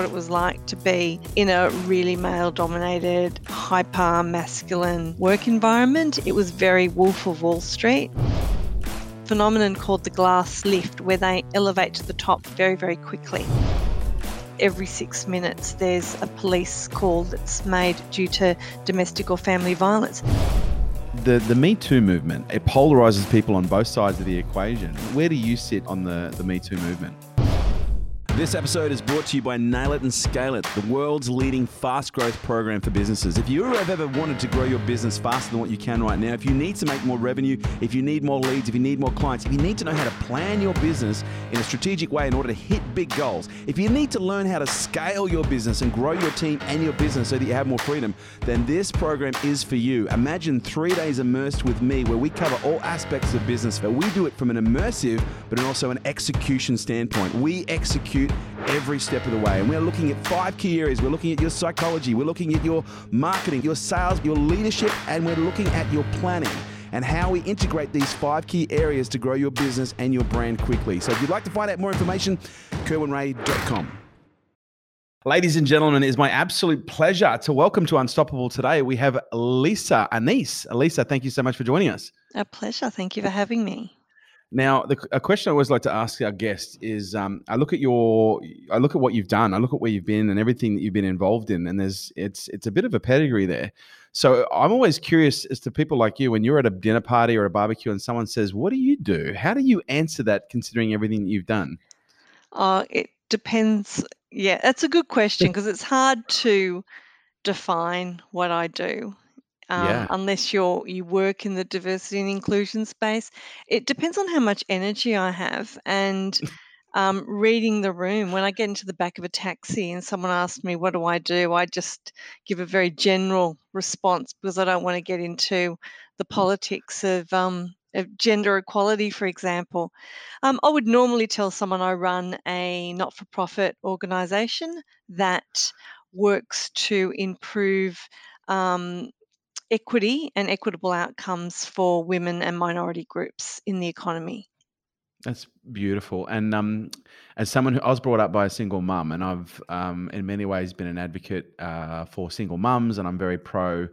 what it was like to be in a really male dominated, hyper masculine work environment. It was very Wolf of Wall Street. Phenomenon called the glass lift, where they elevate to the top very, very quickly. Every six minutes, there's a police call that's made due to domestic or family violence the the Me Too movement it polarizes people on both sides of the equation. Where do you sit on the the Me Too movement? This episode is brought to you by Nail It and Scale It, the world's leading fast growth program for businesses. If you have ever wanted to grow your business faster than what you can right now, if you need to make more revenue, if you need more leads, if you need more clients, if you need to know how to plan your business in a strategic way in order to hit big goals, if you need to learn how to scale your business and grow your team and your business so that you have more freedom, then this program is for you. Imagine three days immersed with me where we cover all aspects of business, but we do it from an immersive but also an execution standpoint. We execute every step of the way. And we're looking at five key areas. We're looking at your psychology, we're looking at your marketing, your sales, your leadership, and we're looking at your planning and how we integrate these five key areas to grow your business and your brand quickly. So if you'd like to find out more information, kerwinrae.com. Ladies and gentlemen, it is my absolute pleasure to welcome to Unstoppable today. We have Lisa Annese. Lisa, thank you so much for joining us. A pleasure. Thank you for having me. Now, the, a question I always like to ask our guests is: um, I look at your, I look at what you've done, I look at where you've been, and everything that you've been involved in, and there's, it's, it's a bit of a pedigree there. So I'm always curious as to people like you when you're at a dinner party or a barbecue, and someone says, "What do you do?" How do you answer that, considering everything that you've done? Uh, it depends. Yeah, that's a good question because it's hard to define what I do um, Yeah. unless you're you work in the diversity and inclusion space. It depends on how much energy I have and um, reading the room. When I get into the back of a taxi and someone asks me, "What do I do?" I just give a very general response because I don't want to get into the politics of um, of gender equality, for example. Um, I would normally tell someone I run a not-for-profit organisation that works to improve um, equity and equitable outcomes for women and minority groups in the economy. That's beautiful. And um, as someone who I was brought up by a single mum, and I've um, in many ways been an advocate uh, for single mums, and I'm very pro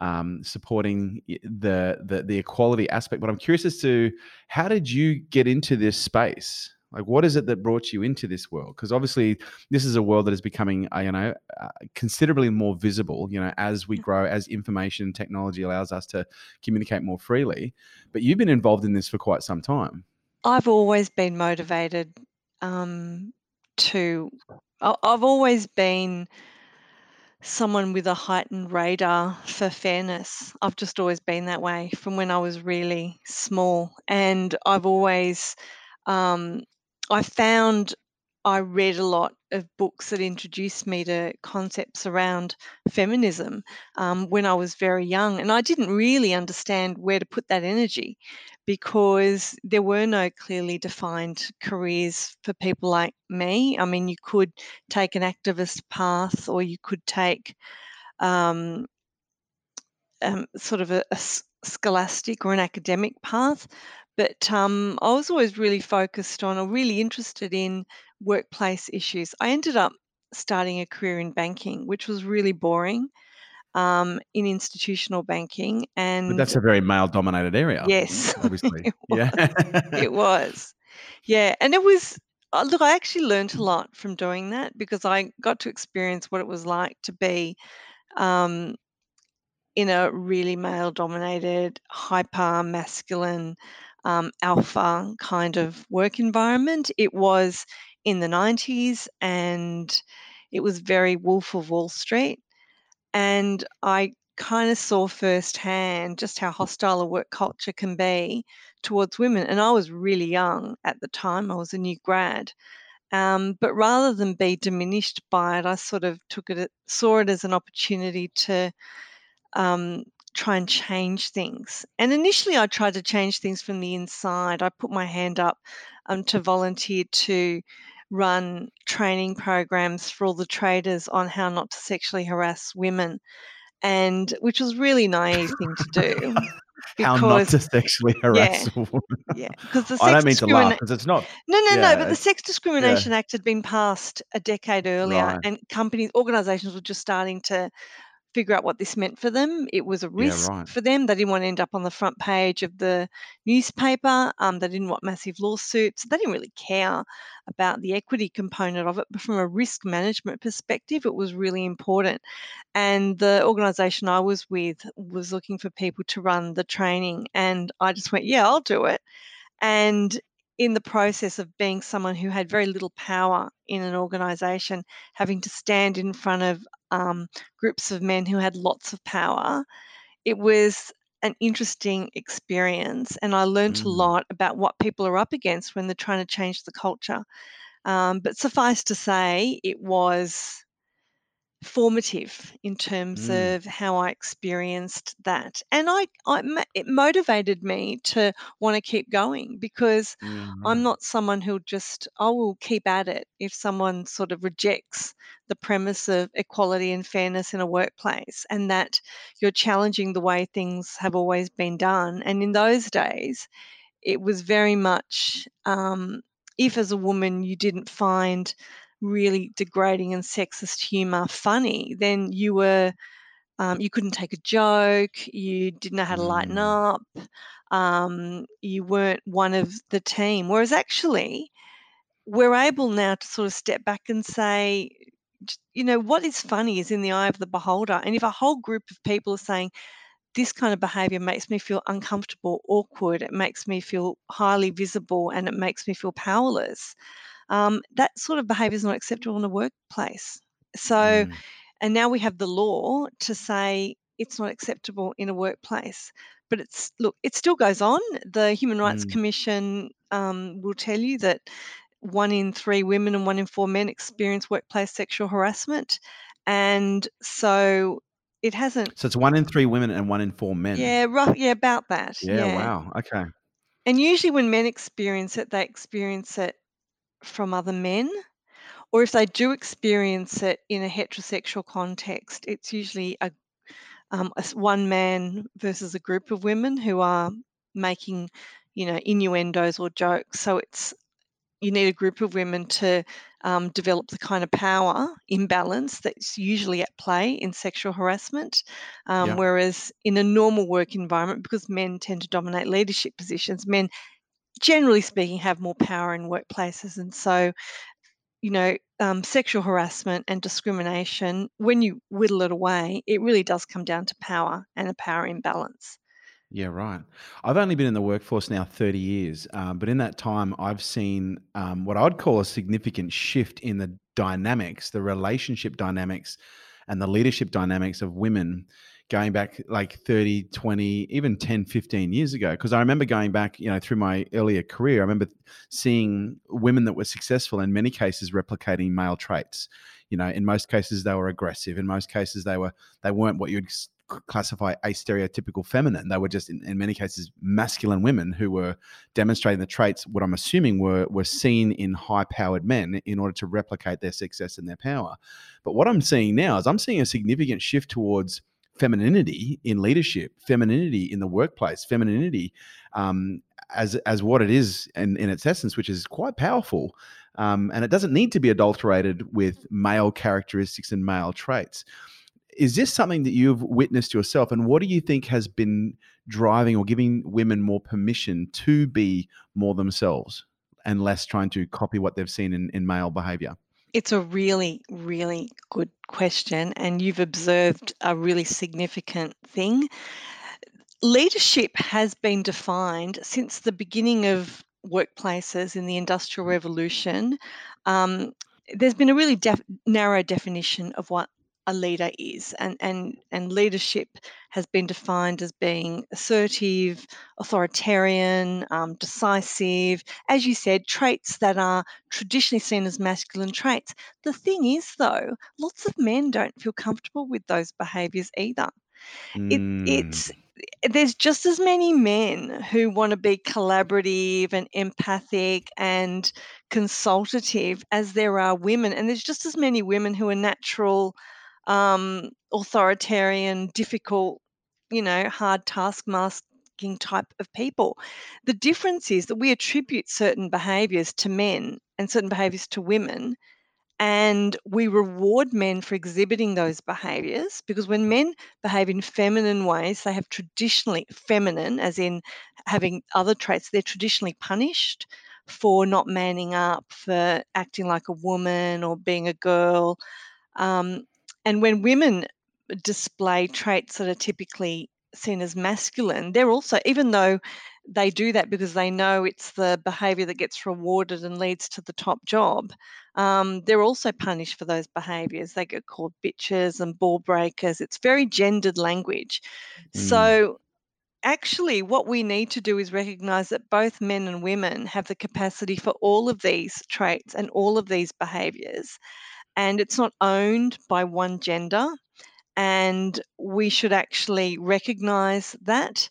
um, supporting the, the the equality aspect. But I'm curious as to how did you get into this space? Like, what is it that brought you into this world? Because obviously, this is a world that is becoming, uh, you know, uh, considerably more visible. You know, as we grow, as information and technology allows us to communicate more freely. But you've been involved in this for quite some time. I've always been motivated um, to. I've always been someone with a heightened radar for fairness. I've just always been that way from when I was really small, and I've always um, I found I read a lot of books that introduced me to concepts around feminism um, when I was very young. And I didn't really understand where to put that energy because there were no clearly defined careers for people like me. I mean, you could take an activist path or you could take um, um, sort of a, a scholastic or an academic path. But um, I was always really focused on or really interested in workplace issues. I ended up starting a career in banking, which was really boring um, in institutional banking. But that's a very male dominated area, yes, obviously. it Yeah. It was. Yeah. And it was, uh, look, I actually learned a lot from doing that because I got to experience what it was like to be um, in a really male dominated, hyper masculine um, alpha kind of work environment. It was in the 90s and it was very Wolf of Wall Street. And I kind of saw firsthand just how hostile a work culture can be towards women. And I was really young at the time, I was a new grad. Um, but rather than be diminished by it, I sort of took it, saw it as an opportunity to um, try and change things. And initially, I tried to change things from the inside. I put my hand up um, to volunteer to run training programs for all the traders on how not to sexually harass women, and which was really naive thing to do. how not to sexually harass a woman. yeah, because the I sex don't mean to laugh because it's not. no, no, no. But the Sex Discrimination Act had been passed a decade earlier, Right. and companies, organisations were just starting to figure out what this meant for them. It was a risk right. for them. They didn't want to end up on the front page of the newspaper. Um, they didn't want massive lawsuits. They didn't really care about the equity component of it, but from a risk management perspective, it was really important. And the organisation I was with was looking for people to run the training, and I just went, "Yeah, I'll do it." And in the process of being someone who had very little power in an organisation, having to stand in front of um, groups of men who had lots of power, it was an interesting experience. And I learned a Mm. lot about what people are up against when they're trying to change the culture. Um, but suffice to say, it was formative in terms Mm. of how I experienced that. And I, I it motivated me to want to keep going because Yeah, I'm not someone who'll just, I will keep at it if someone sort of rejects the premise of equality and fairness in a workplace and that you're challenging the way things have always been done. And in those days, it was very much um, if as a woman you didn't find really degrading and sexist humor funny, then you were um, you couldn't take a joke, you didn't know how to lighten Mm. up, um, you weren't one of the team. Whereas actually, we're able now to sort of step back and say, you know, what is funny is in the eye of the beholder. And if a whole group of people are saying, this kind of behavior makes me feel uncomfortable, awkward, it makes me feel highly visible, and it makes me feel powerless, um, that sort of behavior is not acceptable in a workplace. So, Mm. and now we have the law to say it's not acceptable in a workplace. But it's look, it still goes on. The Human Rights Mm. Commission um, will tell you that one in three women and one in four men experience workplace sexual harassment, and so it hasn't. So it's one in three women and one in four men. Yeah, rough. Yeah, about that. Yeah, Yeah. Wow. Okay. And usually, when men experience it, they experience it from other men, or if they do experience it in a heterosexual context, it's usually a, um, a one man versus a group of women who are making, you know, innuendos or jokes. So it's you need a group of women to um, develop the kind of power imbalance that's usually at play in sexual harassment. Um, Yeah. Whereas in a normal work environment, because men tend to dominate leadership positions, men generally speaking have more power in workplaces. And so, you know, um, sexual harassment and discrimination, when you whittle it away, it really does come down to power and a power imbalance. Yeah, right. I've only been in the workforce now 30 years, um, but in that time, I've seen um, what I'd call a significant shift in the dynamics, the relationship dynamics, and the leadership dynamics of women going back like 30, 20, even 10, 15 years ago. Because I remember going back, you know, through my earlier career, I remember seeing women that were successful in many cases replicating male traits. You know, in most cases they were aggressive. In most cases they were they weren't what you'd classify a stereotypical feminine. They were just in, in many cases masculine women who were demonstrating the traits. What I'm assuming were were seen in high powered men in order to replicate their success and their power. But what I'm seeing now is I'm seeing a significant shift towards femininity in leadership, femininity in the workplace, femininity um, as as what it is in, in its essence, which is quite powerful. Um, and it doesn't need to be adulterated with male characteristics and male traits. Is this something that you've witnessed yourself? And what do you think has been driving or giving women more permission to be more themselves and less trying to copy what they've seen in, in male behavior? It's a really, really good question, and you've observed a really significant thing. Leadership has been defined since the beginning of workplaces in the Industrial Revolution. Um, there's been a really def- narrow definition of what a leader is, and, and, and leadership has been defined as being assertive, authoritarian, um, decisive, as you said, traits that are traditionally seen as masculine traits. The thing is, though, lots of men don't feel comfortable with those behaviors either. It, Mm, it's there's just as many men who want to be collaborative and empathic and consultative as there are women, and there's just as many women who are natural, um, authoritarian, difficult, you know, hard taskmaster type of people. The difference is that we attribute certain behaviors to men and certain behaviors to women. And we reward men for exhibiting those behaviors because when men behave in feminine ways, they have traditionally feminine, as in having other traits, they're traditionally punished for not manning up, for acting like a woman or being a girl. Um, and when women display traits that are typically seen as masculine, they're also, even though they do that because they know it's the behavior that gets rewarded and leads to the top job, um, they're also punished for those behaviors. They get called bitches and ball breakers. It's very gendered language. Mm. So, actually, what we need to do is recognize that both men and women have the capacity for all of these traits and all of these behaviors. And it's not owned by one gender and we should actually recognize that.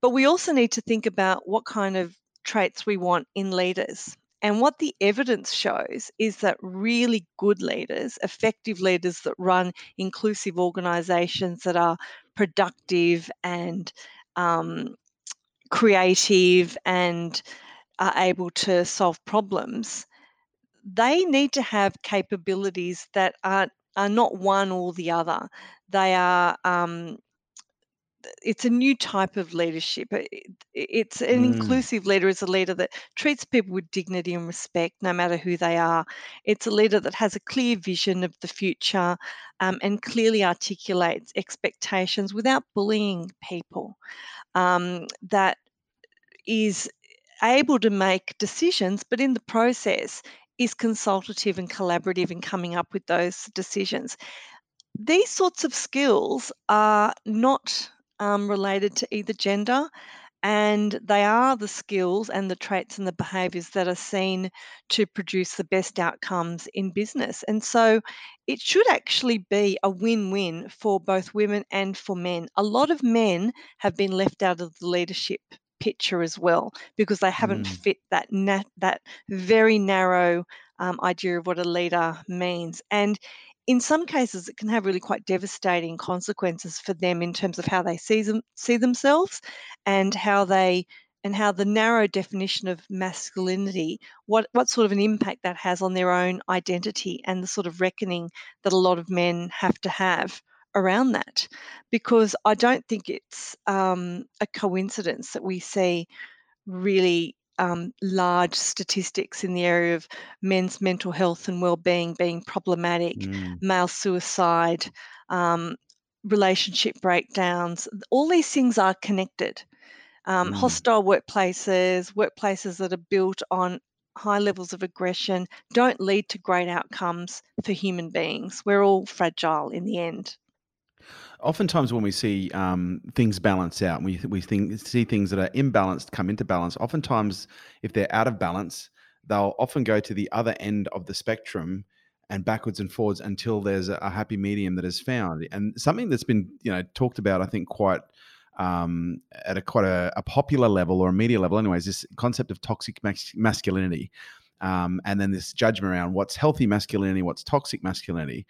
But we also need to think about what kind of traits we want in leaders. And what the evidence shows is that really good leaders, effective leaders that run inclusive organizations that are productive and um, creative and are able to solve problems, they need to have capabilities that are, are not one or the other. They are um, it's a new type of leadership. It's an Mm. inclusive leader is a leader that treats people with dignity and respect, no matter who they are. It's a leader that has a clear vision of the future um, and clearly articulates expectations without bullying people. Um, that is able to make decisions, but in the process is consultative and collaborative in coming up with those decisions. These sorts of skills are not um, related to either gender, and they are the skills and the traits and the behaviors that are seen to produce the best outcomes in business. And so it should actually be a win win for both women and for men. A lot of men have been left out of the leadership picture as well because they haven't Mm. fit that na- that very narrow um, idea of what a leader means and in some cases it can have really quite devastating consequences for them in terms of how they see them see themselves and how they and how the narrow definition of masculinity what what sort of an impact that has on their own identity and the sort of reckoning that a lot of men have to have around that because I don't think it's um, a coincidence that we see really um, large statistics in the area of men's mental health and well-being being problematic, Mm. male suicide, um, relationship breakdowns. All these things are connected. Um, Mm. hostile workplaces, workplaces that are built on high levels of aggression, don't lead to great outcomes for human beings. We're all fragile in the end. Oftentimes, when we see um, things balance out, we we think see things that are imbalanced come into balance. Oftentimes, if they're out of balance, they'll often go to the other end of the spectrum and backwards and forwards until there's a, happy medium that is found. And something that's been you know talked about, I think, quite um, at a quite a, a popular level or a media level, anyways. This concept of toxic mas- masculinity, um, and then this judgment around what's healthy masculinity, what's toxic masculinity.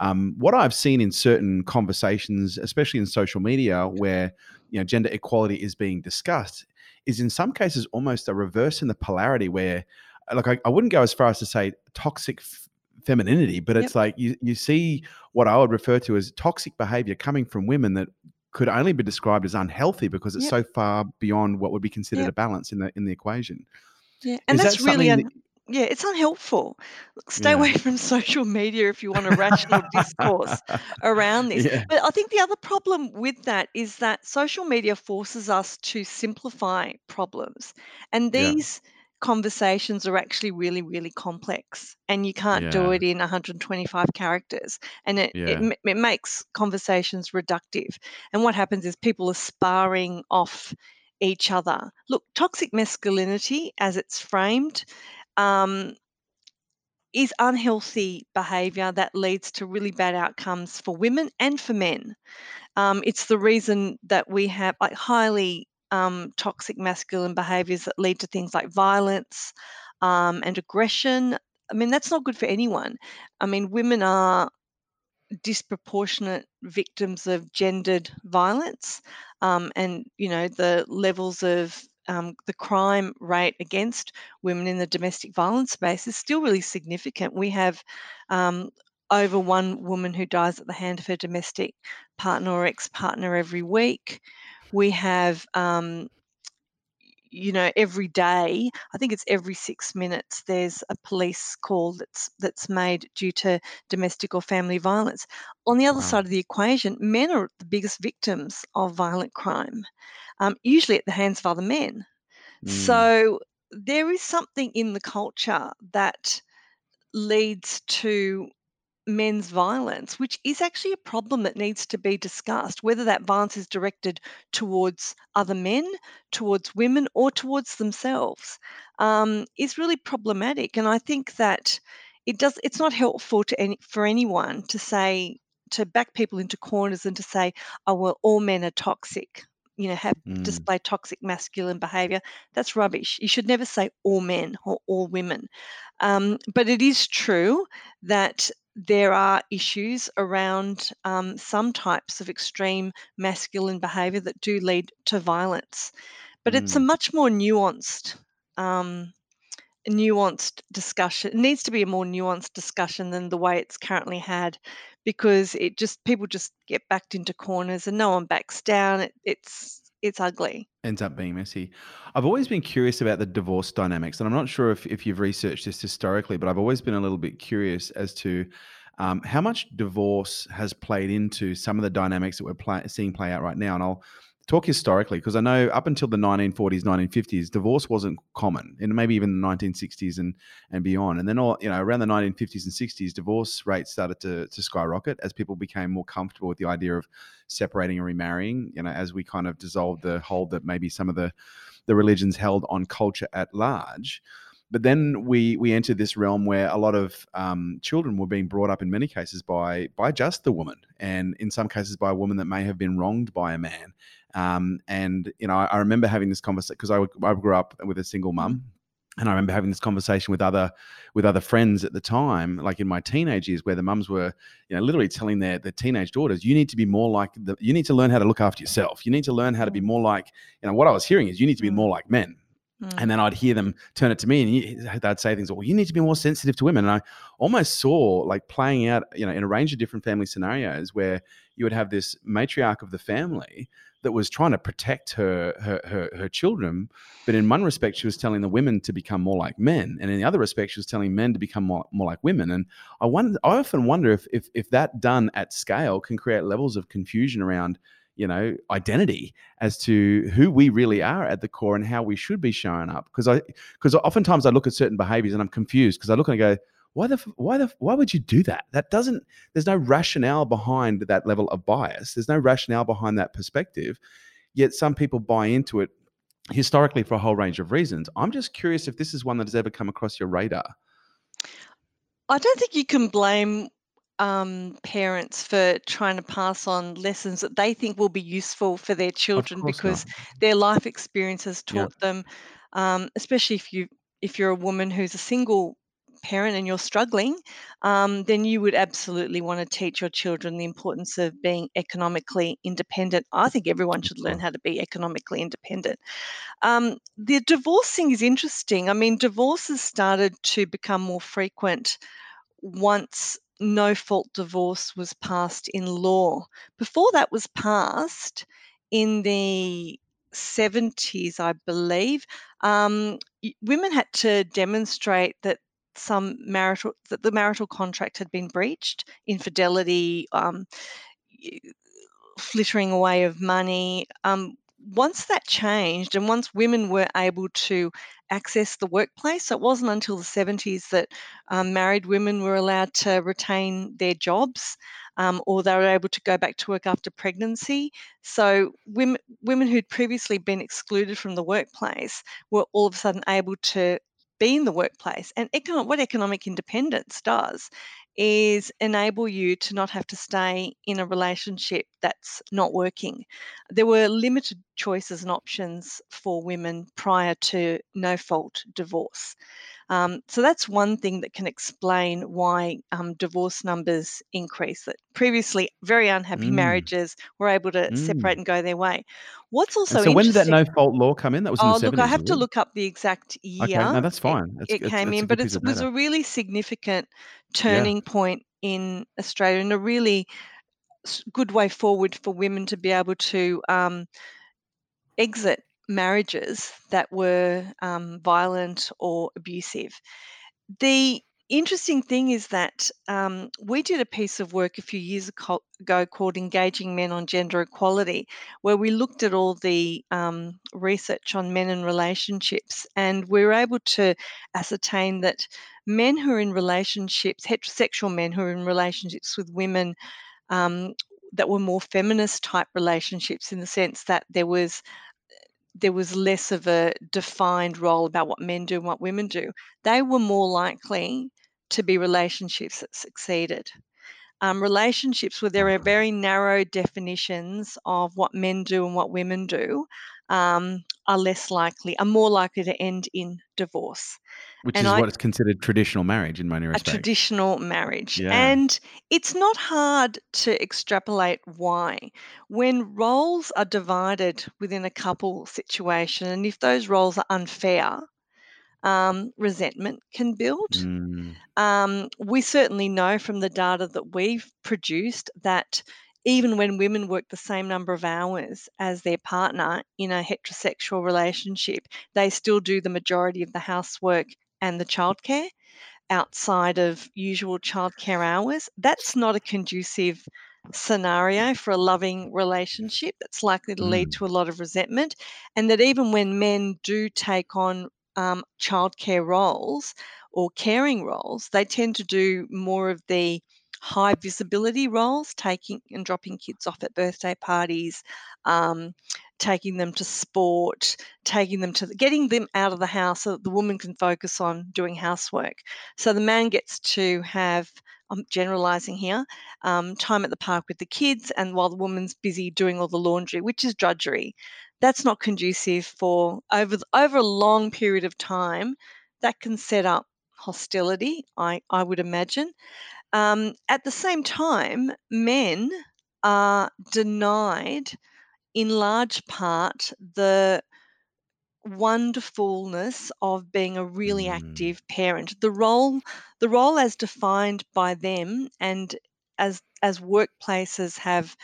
Um, what I've seen in certain conversations, especially in social media, where you know gender equality is being discussed, is in some cases almost a reverse in the polarity. Where, like, I, I wouldn't go as far as to say toxic f- femininity, but it's like you you see what I would refer to as toxic behavior coming from women that could only be described as unhealthy because it's Yep. so far beyond what would be considered Yep. a balance in the in the equation. Yeah, and Is that's that really that- yeah, it's unhelpful. Stay Yeah. away from social media if you want a rational discourse around this. Yeah. But I think the other problem with that is that social media forces us to simplify problems. And Yeah. these conversations are actually really, really complex. And you can't do it in 125 characters. And it, Yeah. it, it makes conversations reductive. And what happens is people are sparring off each other. Look, toxic masculinity, as it's framed, um, is unhealthy behavior that leads to really bad outcomes for women and for men. Um, it's the reason that we have like highly um, toxic masculine behaviors that lead to things like violence um, and aggression. I mean, that's not good for anyone. I mean, women are disproportionate victims of gendered violence, um, and you know the levels of um, the crime rate against women in the domestic violence space is still really significant. We have um, over one woman who dies at the hand of her domestic partner or ex-partner every week. We have um, you know every day i think it's every 6 minutes there's a police call that's that's made due to domestic or family violence on the other Wow. side of the equation men are the biggest victims of violent crime um, usually at the hands of other men Mm. so there is something in the culture that leads to men's violence, which is actually a problem that needs to be discussed, whether that violence is directed towards other men, towards women, or towards themselves, um, is really problematic. And I think that it does. It's not helpful to any for anyone to say to back people into corners and to say, "Oh well, all men are toxic." You know, have Mm. display toxic masculine behavior. That's rubbish. You should never say all men or all women. Um, but it is true that there are issues around um, some types of extreme masculine behavior that do lead to violence. But it's a Mm. much more nuanced, um, nuanced discussion. It needs to be a more nuanced discussion than the way it's currently had, because it just people just get backed into corners and no one backs down. It, it's it's ugly. ends up being messy. I've always been curious about the divorce dynamics, and I'm not sure if, if you've researched this historically, but I've always been a little bit curious as to um, how much divorce has played into some of the dynamics that we're seeing play out right now. And I'll talk historically because I know up until the 1940s, 1950s, divorce wasn't common, and maybe even the 1960s and and beyond. And then all you know around the 1950s and 60s, divorce rates started to to skyrocket as people became more comfortable with the idea of separating and remarrying. You know, as we kind of dissolved the hold that maybe some of the the religions held on culture at large. But then we we entered this realm where a lot of um, children were being brought up in many cases by by just the woman, and in some cases by a woman that may have been wronged by a man. Um, and you know, I, I remember having this conversation because I, I grew up with a single mum, and I remember having this conversation with other with other friends at the time, like in my teenage years, where the mums were, you know, literally telling their their teenage daughters, "You need to be more like the, you need to learn how to look after yourself. You need to learn how to be more like, you know, what I was hearing is you need to be Mm. more like men." Mm. And then I'd hear them turn it to me, and they'd say things. Well, you need to be more sensitive to women. And I almost saw like playing out, you know, in a range of different family scenarios where you would have this matriarch of the family that was trying to protect her her her, her children, but in one respect she was telling the women to become more like men, and in the other respect she was telling men to become more, more like women. And I wonder, I often wonder if if if that done at scale can create levels of confusion around you know identity as to who we really are at the core and how we should be showing up because i because oftentimes i look at certain behaviors and i'm confused because i look and I go why the why the why would you do that? That doesn't there's no rationale behind that level of bias. There's no rationale behind that perspective. Yet some people buy into it historically for a whole range of reasons. I'm just curious if this is one that has ever come across your radar. I don't think you can blame um, parents for trying to pass on lessons that they think will be useful for their children because not. their life experience has yeah. taught them, um, especially if you if you're a woman who's a single parent and you're struggling, um, then you would absolutely want to teach your children the importance of being economically independent. I think everyone should learn how to be economically independent. Um, the divorcing is interesting. I mean, divorces started to become more frequent once no fault divorce was passed in law. Before that was passed in the 70s, I believe, um, women had to demonstrate that some marital that the marital contract had been breached, infidelity, um, flittering away of money. Um, once that changed, and once women were able to access the workplace, so it wasn't until the 70s that um, married women were allowed to retain their jobs um, or they were able to go back to work after pregnancy. So women, women who'd previously been excluded from the workplace were all of a sudden able to be in the workplace. And economic, what economic independence does is enable you to not have to stay in a relationship that's not working. There were limited choices and options for women prior to no fault divorce. Um, so that's one thing that can explain why um, divorce numbers increase. That previously very unhappy Mm. marriages were able to Mm. separate and go their way. What's And also so when did that no fault law come in? That was in Oh, the look, I have to it? look up the exact year. Okay, no, that's fine. That's, it it's, came in, but it was a really significant Yeah. turning point in Australia and a really good way forward for women to be able to um, exit marriages that were um, violent or abusive. The interesting thing is that um, we did a piece of work a few years ago called Engaging Men on Gender Equality, where we looked at all the um, research on men and relationships, and we were able to ascertain that men who are in relationships, heterosexual men who are in relationships with women um, that were more feminist type relationships, in the sense that there was there was less of a defined role about what men do and what women do, they were more likely to be relationships that succeeded. Um, relationships where there are very narrow definitions of what men do and what women do um, are less likely, are more likely to end in divorce. Which And is I what is considered traditional marriage in many respects. a traditional marriage. Yeah. And it's not hard to extrapolate why. When roles are divided within a couple situation, and if those roles are unfair, um, resentment can build. Mm. Um, we certainly know from the data that we've produced that even when women work the same number of hours as their partner in a heterosexual relationship, they still do the majority of the housework and the childcare outside of usual childcare hours. That's not a conducive scenario for a loving relationship. That's likely to lead Mm. to a lot of resentment. And that even when men do take on um, childcare roles or caring roles, they tend to do more of the high visibility roles, taking and dropping kids off at birthday parties, um, taking them to sport, taking them to getting them out of the house so that the woman can focus on doing housework. So the man gets to have, I'm generalizing here, um, time at the park with the kids, and while the woman's busy doing all the laundry, which is drudgery. That's not conducive for over over a long period of time. That can set up hostility, I, I would imagine. Um, at the same time, men are denied, in large part, the wonderfulness of being a really Mm. active parent. The role, the role as defined by them, and as as workplaces have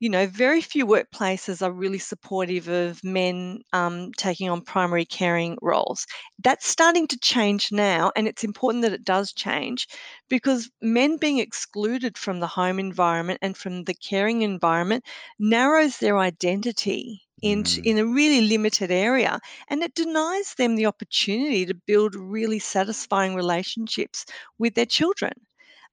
you know, very few workplaces are really supportive of men um, taking on primary caring roles. That's starting to change now, and it's important that it does change because men being excluded from the home environment and from the caring environment narrows their identity into Mm. in a really limited area and it denies them the opportunity to build really satisfying relationships with their children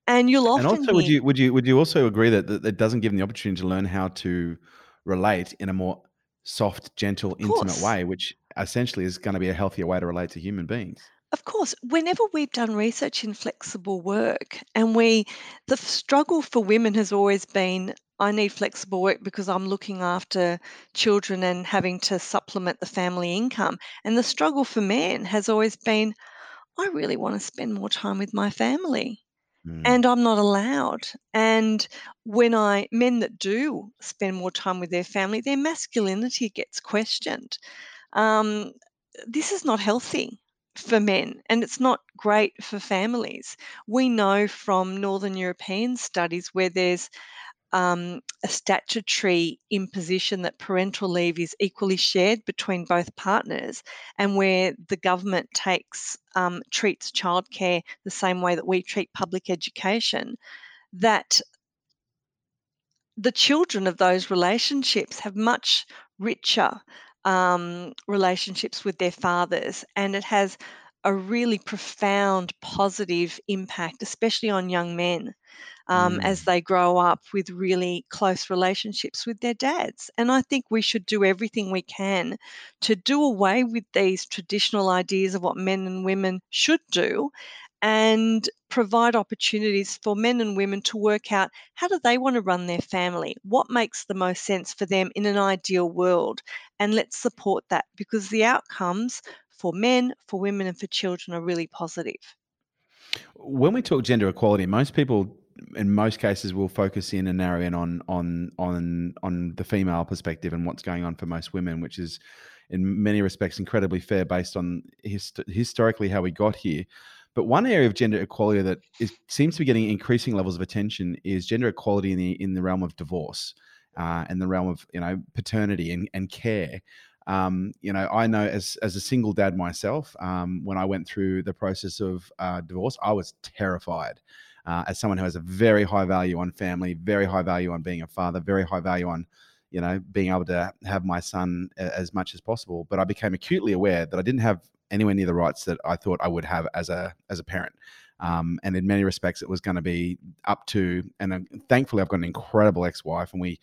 and you'll often. And also, would you would you would you also agree that, that it doesn't give them the opportunity to learn how to relate in a more soft, gentle, intimate way, which essentially is going to be a healthier way to relate to human beings? Of course, whenever we've done research in flexible work, and we, the struggle for women has always been I need flexible work because I'm looking after children and having to supplement the family income. And the struggle for men has always been I really want to spend more time with my family Mm. and I'm not allowed. And when I, men that do spend more time with their family, their masculinity gets questioned um, this is not healthy for men and it's not great for families. We know from Northern European studies where there's um, a statutory imposition that parental leave is equally shared between both partners, and where the government takes um, treats childcare the same way that we treat public education, that the children of those relationships have much richer um, relationships with their fathers, and it has a really profound positive impact, especially on young men um, as Mm. they grow up with really close relationships with their dads. And I think we should do everything we can to do away with these traditional ideas of what men and women should do and provide opportunities for men and women to work out how do they want to run their family what makes the most sense for them in an ideal world and let's support that because the outcomes for men, for women, and for children are really positive. When we talk gender equality, most people in most cases we'll focus in and narrow in on on on on the female perspective and what's going on for most women, which is in many respects incredibly fair based on hist- historically how we got here. But one area of gender equality that is, seems to be getting increasing levels of attention is gender equality in the in the realm of divorce, uh, in the realm of you know paternity and, and care. Um, you know, I know as as a single dad myself, um, when I went through the process of uh, divorce, I was terrified. Uh, as someone who has a very high value on family, very high value on being a father, very high value on you know, being able to have my son as much as possible. But I became acutely aware that I didn't have anywhere near the rights that I thought I would have as a as a parent. Um, and in many respects, it was going to be up to. And uh, thankfully, I've got an incredible ex-wife, and we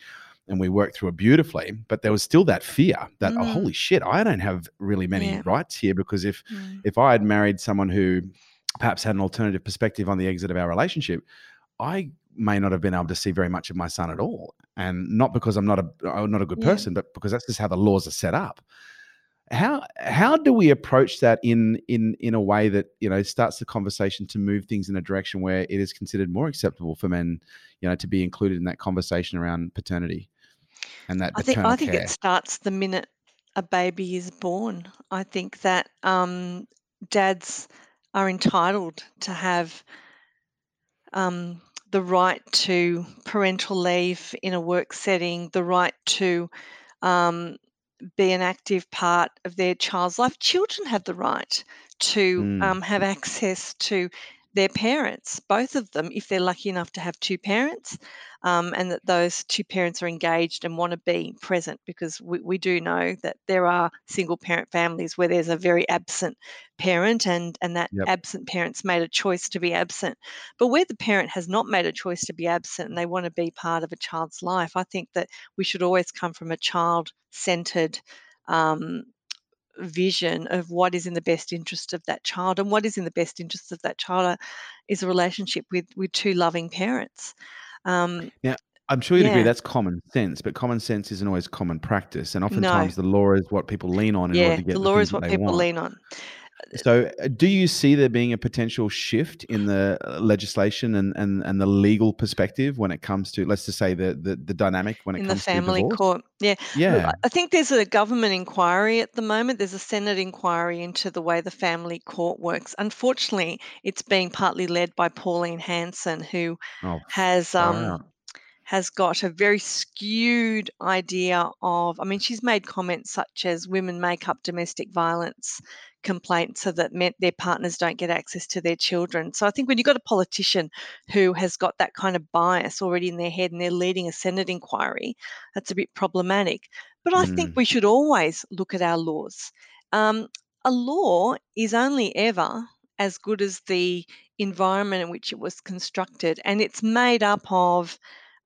and we worked through it beautifully. But there was still that fear that oh, mm. oh, holy shit, I don't have really many yeah. rights here because if mm. if I had married someone who perhaps had an alternative perspective on the exit of our relationship, I may not have been able to see very much of my son at all and not because I'm not a I'm not a good yeah. person, but because that's just how the laws are set up. How how do we approach that in in in a way that you know starts the conversation to move things in a direction where it is considered more acceptable for men, you know, to be included in that conversation around paternity and that I think I think care? it starts the minute a baby is born. I think that um, dads are entitled to have um, the right to parental leave in a work setting, the right to um, be an active part of their child's life. Children have the right to Mm. um, have access to their parents, both of them, if they're lucky enough to have two parents, um, and that those two parents are engaged and want to be present because we, we do know that there are single parent families where there's a very absent parent and, and that Yep. absent parent's made a choice to be absent. But where the parent has not made a choice to be absent and they want to be part of a child's life, I think that we should always come from a child centered um, vision of what is in the best interest of that child and what is in the best interest of that child uh, is a relationship with with two loving parents. Um, Now, I'm sure you'd agree that's common sense, but common sense isn't always common practice, and no. oftentimes the law is what people lean on in order yeah to the get the law is what people want. lean on So, uh, do you see there being a potential shift in the uh, legislation and, and, and the legal perspective when it comes to, let's just say, the, the, the dynamic when it in comes to the family court? Yeah. Yeah. I think there's a government inquiry at the moment. There's a senate inquiry into the way the family court works. Unfortunately it's being partly led by pauline hanson who Oh, has um. Has got a very skewed idea of, I mean, she's made comments such as women make up domestic violence complaints so that men, their partners don't get access to their children. So I think when you've got a politician who has got that kind of bias already in their head and they're leading a Senate inquiry, that's a bit problematic. But I think Mm, we should always look at our laws. Um, a law is only ever as good as the environment in which it was constructed, and it's made up of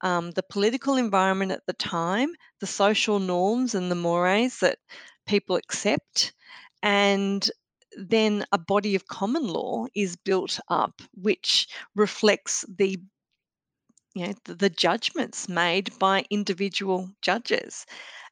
um, the political environment at the time, the social norms and the mores that people accept, and then a body of common law is built up which reflects the you know the, the judgments made by individual judges.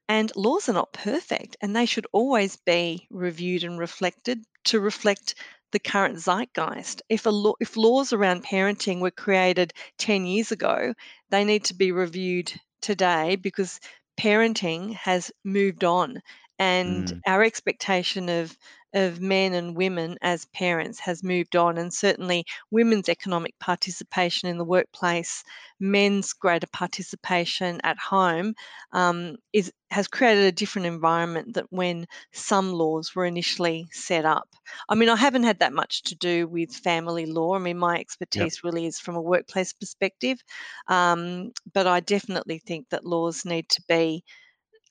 And laws are not perfect and they should always be reviewed and reflected to reflect the current zeitgeist. If if laws around parenting were created 10 years ago, they need to be reviewed today because parenting has moved on and mm, our expectation of of men and women as parents has moved on and certainly women's economic participation in the workplace men's greater participation at home um, is has created a different environment that when some laws were initially set up. I mean, I haven't had that much to do with family law. I mean, my yep. expertise really is from a workplace perspective, um, but I definitely think that laws need to be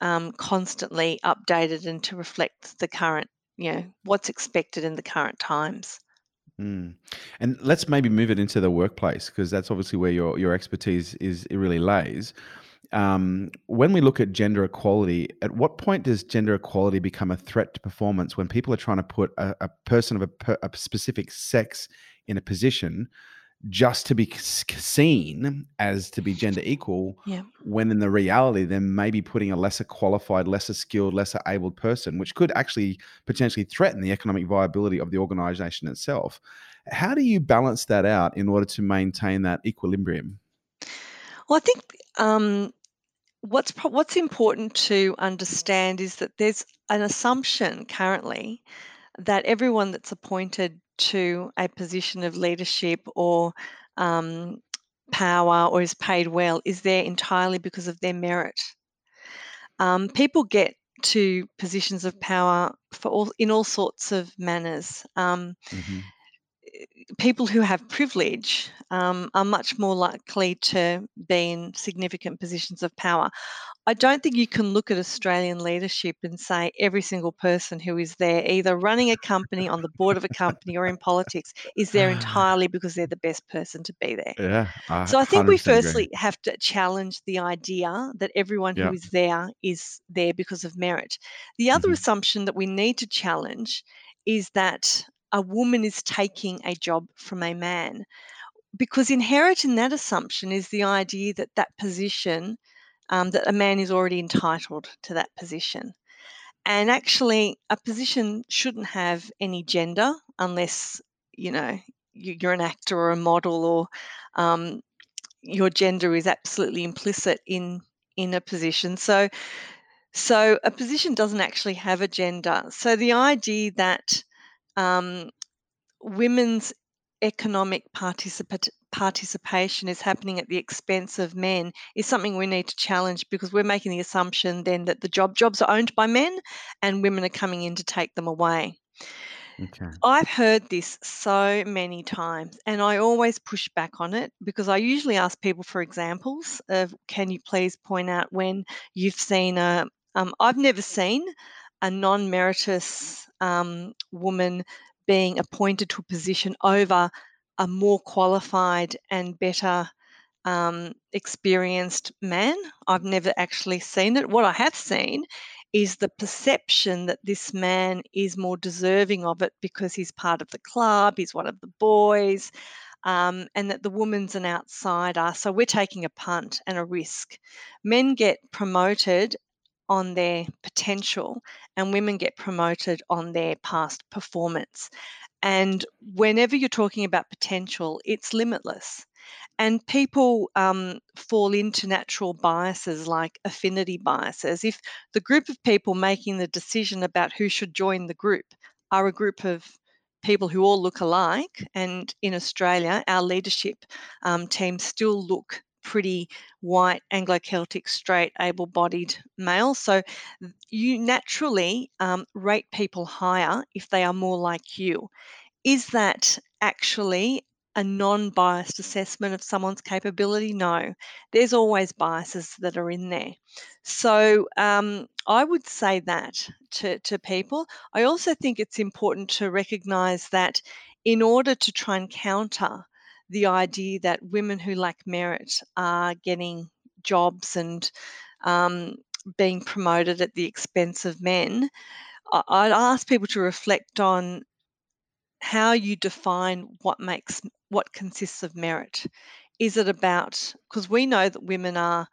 um, constantly updated and to reflect the current, you know, what's expected in the current times. Mm. And let's maybe move it into the workplace because that's obviously where your your expertise is it really lays. Um, when we look at gender equality, at what point does gender equality become a threat to performance when people are trying to put a, a person of a, a specific sex in a position just to be seen as to be gender equal yeah. when in the reality they're maybe putting a lesser qualified lesser skilled lesser abled person which could actually potentially threaten the economic viability of the organization itself how do you balance that out in order to maintain that equilibrium well i think um, what's what's important to understand is that there's an assumption currently that everyone that's appointed to a position of leadership or um, power or is paid well is there entirely because of their merit. Um, people get to positions of power for all in all sorts of manners. Um, mm-hmm. People who have privilege um, are much more likely to be in significant positions of power. I don't think you can look at Australian leadership and say every single person who is there, either running a company, on the board of a company, or in politics, is there entirely because they're the best person to be there. Yeah. I so I think we firstly agree. have to challenge the idea that everyone who is there is there because of merit. The other mm-hmm. assumption that we need to challenge is that a woman is taking a job from a man. Because inherent in that assumption is the idea that that position um, that a man is already entitled to that position. And actually, a position shouldn't have any gender unless, you know, you're an actor or a model or um, your gender is absolutely implicit in in a position. So, so a position doesn't actually have a gender. So the idea that um, women's economic participate, participation is happening at the expense of men is something we need to challenge because we're making the assumption then that the job jobs are owned by men and women are coming in to take them away. Okay. I've heard this so many times and I always push back on it because I usually ask people for examples of can you please point out when you've seen a um, I've never seen a non-meritorious um, woman being appointed to a position over a more qualified and better um, experienced man. I've never actually seen it. What I have seen is the perception that this man is more deserving of it because he's part of the club, he's one of the boys, um, and that the woman's an outsider. So we're taking a punt and a risk. Men get promoted on their potential, and women get promoted on their past performance. And whenever you're talking about potential, it's limitless. And people um, fall into natural biases like affinity biases. If the group of people making the decision about who should join the group are a group of people who all look alike, and in Australia, our leadership um, teams still look pretty white, Anglo Celtic, straight, able bodied male. So you naturally um, rate people higher if they are more like you. Is that actually a non biased assessment of someone's capability? No, there's always biases that are in there. So um, I would say that to, to people. I also think it's important to recognize that in order to try and counter the idea that women who lack merit are getting jobs and um, being promoted at the expense of men, I'd ask people to reflect on how you define what makes what consists of merit. Is it about because we know that women are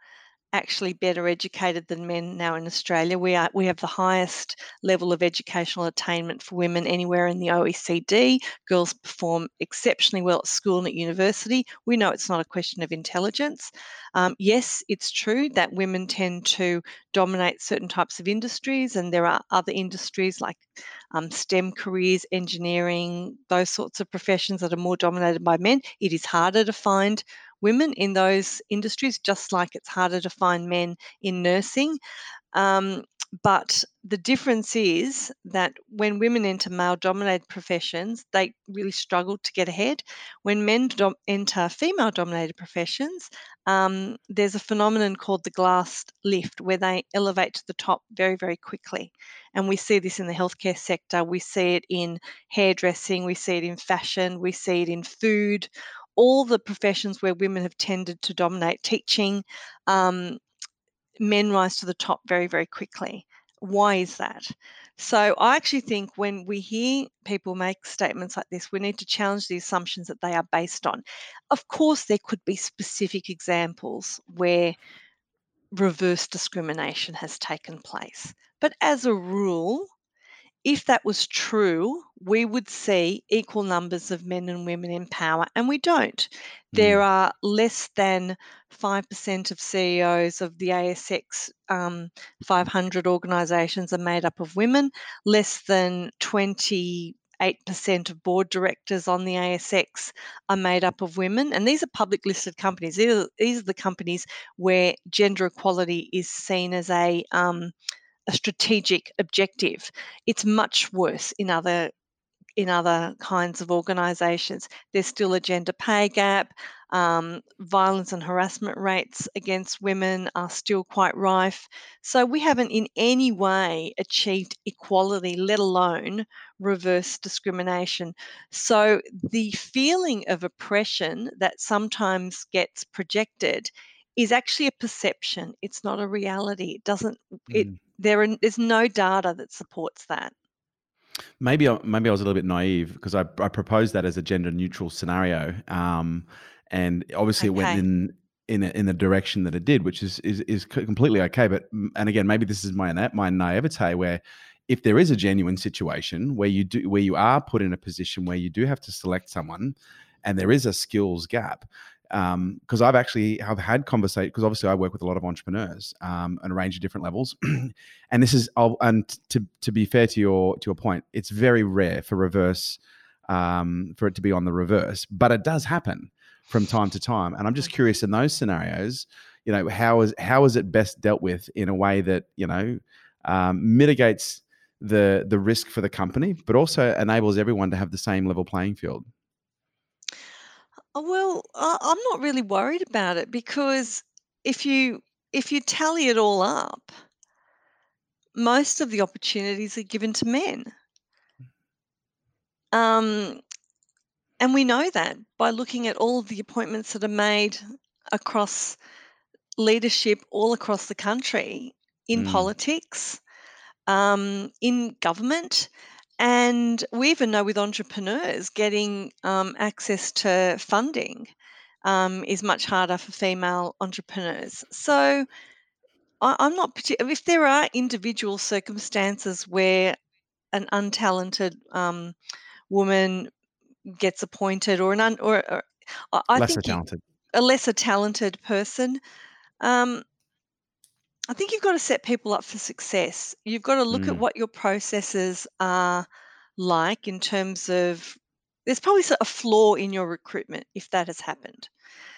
actually better educated than men now in Australia. We are we have the highest level of educational attainment for women anywhere in the OECD. Girls perform exceptionally well at school and at university. We know it's not a question of intelligence. Um, yes, it's true that women tend to dominate certain types of industries, and there are other industries like um, STEM careers, engineering, those sorts of professions that are more dominated by men. It is harder to find women in those industries, just like it's harder to find men in nursing. Um, but the difference is that when women enter male dominated professions, they really struggle to get ahead. When men enter female dominated professions, um, there's a phenomenon called the glass lift where they elevate to the top very, very quickly. And we see this in the healthcare sector, we see it in hairdressing, we see it in fashion, we see it in food, all the professions where women have tended to dominate teaching, um, men rise to the top very, very quickly. Why is that? So I actually think when we hear people make statements like this, we need to challenge the assumptions that they are based on. Of course, there could be specific examples where reverse discrimination has taken place. But as a rule, if that was true, we would see equal numbers of men and women in power, and we don't. There Mm. are less than 5% of CEOs of the ASX um, 500 organisations are made up of women, less than 28% of board directors on the ASX are made up of women, and these are public listed companies. These are, these are the companies where gender equality is seen as a um, a strategic objective. It's much worse in other in other kinds of organisations. There's still a gender pay gap. Um, violence and harassment rates against women are still quite rife. So we haven't in any way achieved equality, let alone reverse discrimination. So the feeling of oppression that sometimes gets projected is actually a perception. It's not a reality. It doesn't. It Mm. there there's no data that supports that. Maybe I, maybe I was a little bit naive because I, I proposed that as a gender neutral scenario, um, and obviously it went in in a, in the direction that it did, which is is is completely okay. But mm, and again, maybe this is my my naivete where if there is a genuine situation where you do where you are put in a position where you do have to select someone, and there is a skills gap. Because I've actually have had conversations because obviously I work with a lot of entrepreneurs um, and a range of different levels, and this is I'll, and to to be fair to your to your point, it's very rare for reverse um, for it to be on the reverse, but it does happen from time to time. And I'm just curious in those scenarios, you know, how is how is it best dealt with in a way that you know um, mitigates the the risk for the company, but also enables everyone to have the same level playing field. Oh, Well, I- I'm not really worried about it because if you if you tally it all up, most of the opportunities are given to men. Um, and we know that by looking at all of the appointments that are made across leadership all across the country in Mm, politics, um, in government, and we even know with entrepreneurs getting um, access to funding um, is much harder for female entrepreneurs. So I, I'm not particular. If there are individual circumstances where an untalented um, woman gets appointed, or an un, or, or I I lesser think talented. a lesser talented person. Um, I think you've got to set people up for success. You've got to look at Mm, what your processes are like in terms of there's probably s- a flaw in your recruitment if that has happened.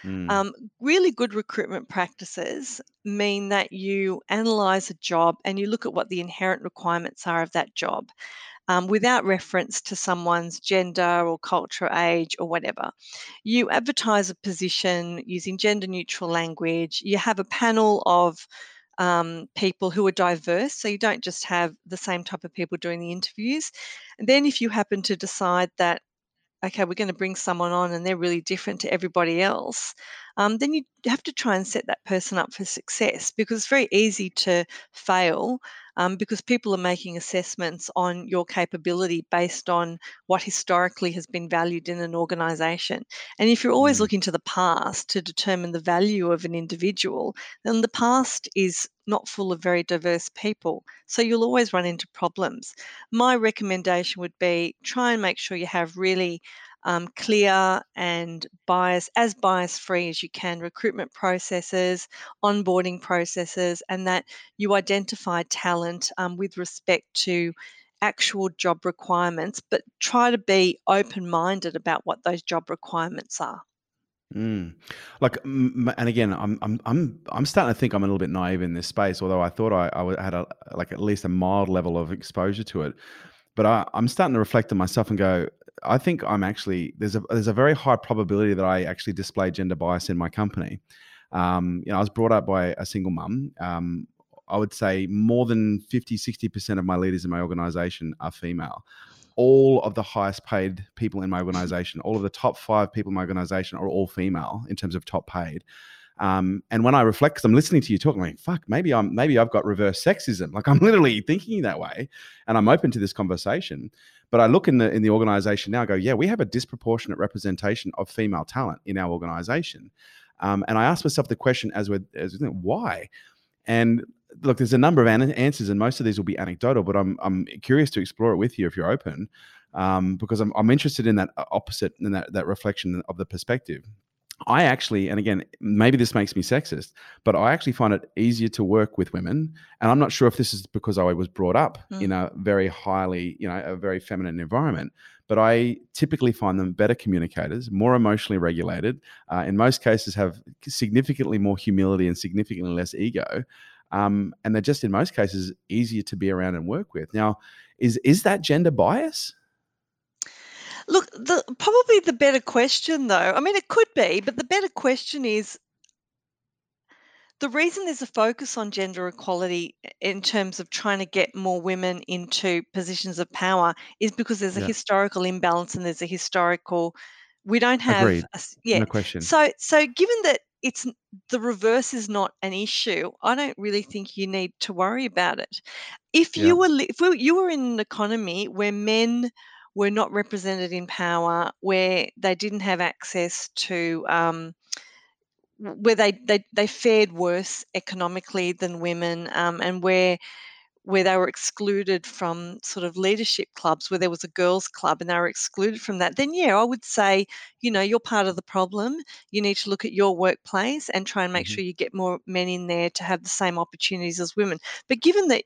mm, Um, really good recruitment practices mean that you analyze a job and you look at what the inherent requirements are of that job um, without reference to someone's gender or culture, age, or whatever. You advertise a position using gender neutral language. You have a panel of um, people who are diverse. So you don't just have the same type of people doing the interviews. And then if you happen to decide that, okay, we're going to bring someone on and they're really different to everybody else, um, then you have to try and set that person up for success because it's very easy to fail um, because people are making assessments on your capability based on what historically has been valued in an organization. And if you're always mm, looking to the past to determine the value of an individual, then the past is not full of very diverse people. So you'll always run into problems. My recommendation would be try and make sure you have really um, clear and bias as bias free as you can recruitment processes onboarding processes and that you identify talent um, with respect to actual job requirements but try to be open minded about what those job requirements are mm. Like, and again, I'm I'm I'm I'm starting to think I'm a little bit naive in this space. Although I thought I, I had a like at least a mild level of exposure to it. But I, I'm starting to reflect on myself and go, I think I'm actually there's a there's a very high probability that I actually display gender bias in my company. Um, you know, I was brought up by a single mum. Um, I would say more than 50, 60% of my leaders in my organization are female. All of the highest paid people in my organization, all of the top five people in my organization are all female in terms of top paid. Um, and when I reflect, because I'm listening to you talk, I'm like, fuck, maybe I'm maybe I've got reverse sexism. Like I'm literally thinking that way, and I'm open to this conversation. But I look in the in the organization now, and go, yeah, we have a disproportionate representation of female talent in our organization. Um, and I ask myself the question as we're as why? And look, there's a number of an- answers, and most of these will be anecdotal. But I'm I'm curious to explore it with you if you're open, um, because I'm I'm interested in that uh, opposite and that that reflection of the perspective. I actually, and again, maybe this makes me sexist, but I actually find it easier to work with women. And I'm not sure if this is because I was brought up Mm. in a very highly, you know, a very feminine environment. But I typically find them better communicators, more emotionally regulated. Uh, in most cases, have significantly more humility and significantly less ego. Um, and they're just in most cases easier to be around and work with. Now, is is that gender bias? Look, the probably the better question though, I mean, it could be, but the better question is the reason there's a focus on gender equality in terms of trying to get more women into positions of power is because there's a Yeah. historical imbalance and there's a historical we don't have Agreed. a yeah No question. so so given that it's the reverse is not an issue i don't really think you need to worry about it if Yeah. you were if we, you were in an economy where men were not represented in power where they didn't have access to um, where they, they they fared worse economically than women um, and where where they were excluded from sort of leadership clubs where there was a girls club and they were excluded from that then yeah i would say you know you're part of the problem you need to look at your workplace and try and make Mhm. sure you get more men in there to have the same opportunities as women but given that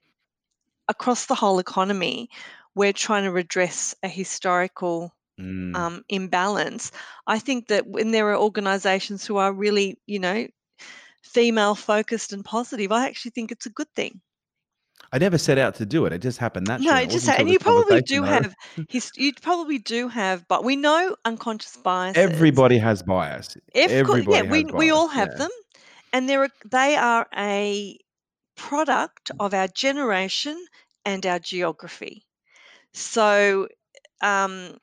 across the whole economy we're trying to redress a historical Mm. um, imbalance. I think that when there are organisations who are really, you know, female focused and positive, I actually think it's a good thing. I never set out to do it. It just happened that. No, It it just wasn't and you probably do I- have his, you probably do have, but we know unconscious biases. Everybody has bias. Course, Everybody yeah, we has we all have yeah. them, and they're a- they are a product of our generation and our geography. So, um,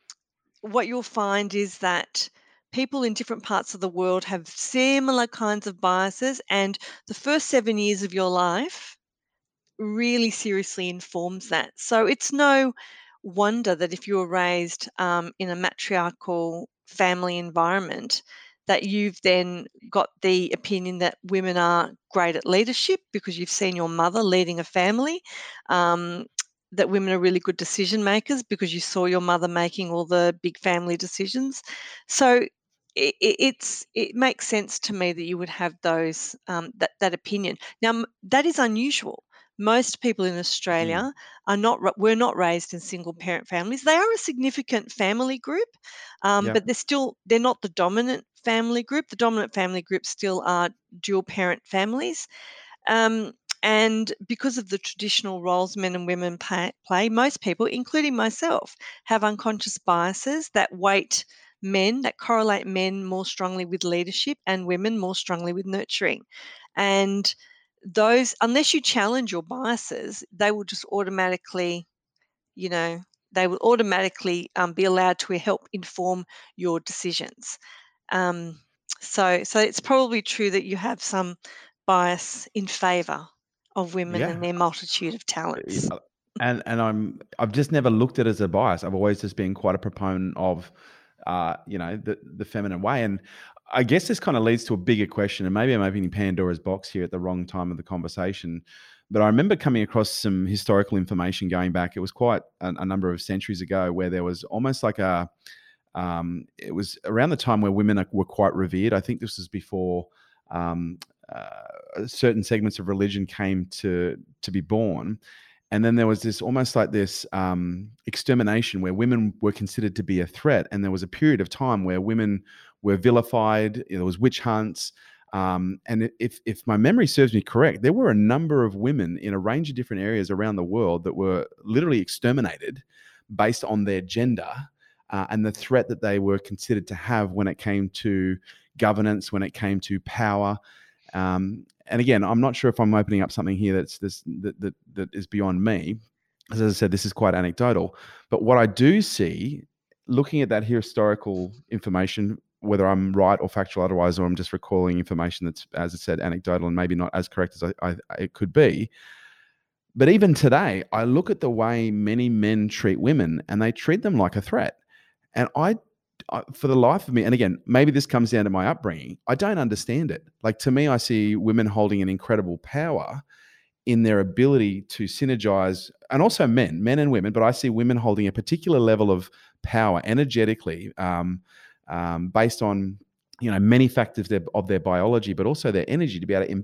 what you'll find is that people in different parts of the world have similar kinds of biases, and the first seven years of your life really seriously informs that. So it's no wonder that if you were raised um, in a matriarchal family environment, that you've then got the opinion that women are great at leadership because you've seen your mother leading a family. Um, that women are really good decision makers because you saw your mother making all the big family decisions. So it, it's it makes sense to me that you would have those um, that that opinion. Now that is unusual. Most people in Australia are not were not raised in single parent families. They are a significant family group, um, Yeah. but they're still they're not the dominant family group. The dominant family group still are dual parent families. Um, and because of the traditional roles men and women play, most people, including myself, have unconscious biases that weight men, that correlate men more strongly with leadership and women more strongly with nurturing. And those, unless you challenge your biases, they will just automatically, you know, they will automatically um, be allowed to help inform your decisions. Um, so, so it's probably true that you have some bias in favour of women Yeah. and their multitude of talents. Yeah, and and I'm I've just never looked at it as a bias. I've always just been quite a proponent of, uh, you know, the the feminine way. And I guess this kind of leads to a bigger question. And maybe I'm opening Pandora's box here at the wrong time of the conversation. But I remember coming across some historical information going back. It was quite a, a number of centuries ago, where there was almost like a, um, it was around the time where women were quite revered. I think this was before um, uh, certain segments of religion came to to be born. And then there was this almost like this um, extermination where women were considered to be a threat. And there was a period of time where women were vilified there was witch hunts. Um, and if, if my memory serves me correct there were a number of women in a range of different areas around the world that were literally exterminated based on their gender uh, and the threat that they were considered to have when it came to governance when it came to power. Um, and again, I'm not sure if I'm opening up something here that's this that that, that is beyond me. As I said, this is quite anecdotal. But what I do see, looking at that historical information whether I'm right or factual otherwise, or I'm just recalling information that's, as I said, anecdotal and maybe not as correct as I, I, it could be. But even today, I look at the way many men treat women and they treat them like a threat. And I, I, for the life of me, and again, maybe this comes down to my upbringing, I don't understand it. Like to me, I see women holding an incredible power in their ability to synergize, and also men, men and women, but I see women holding a particular level of power energetically um, um, based on you know many factors of their, of their biology, but also their energy to be able to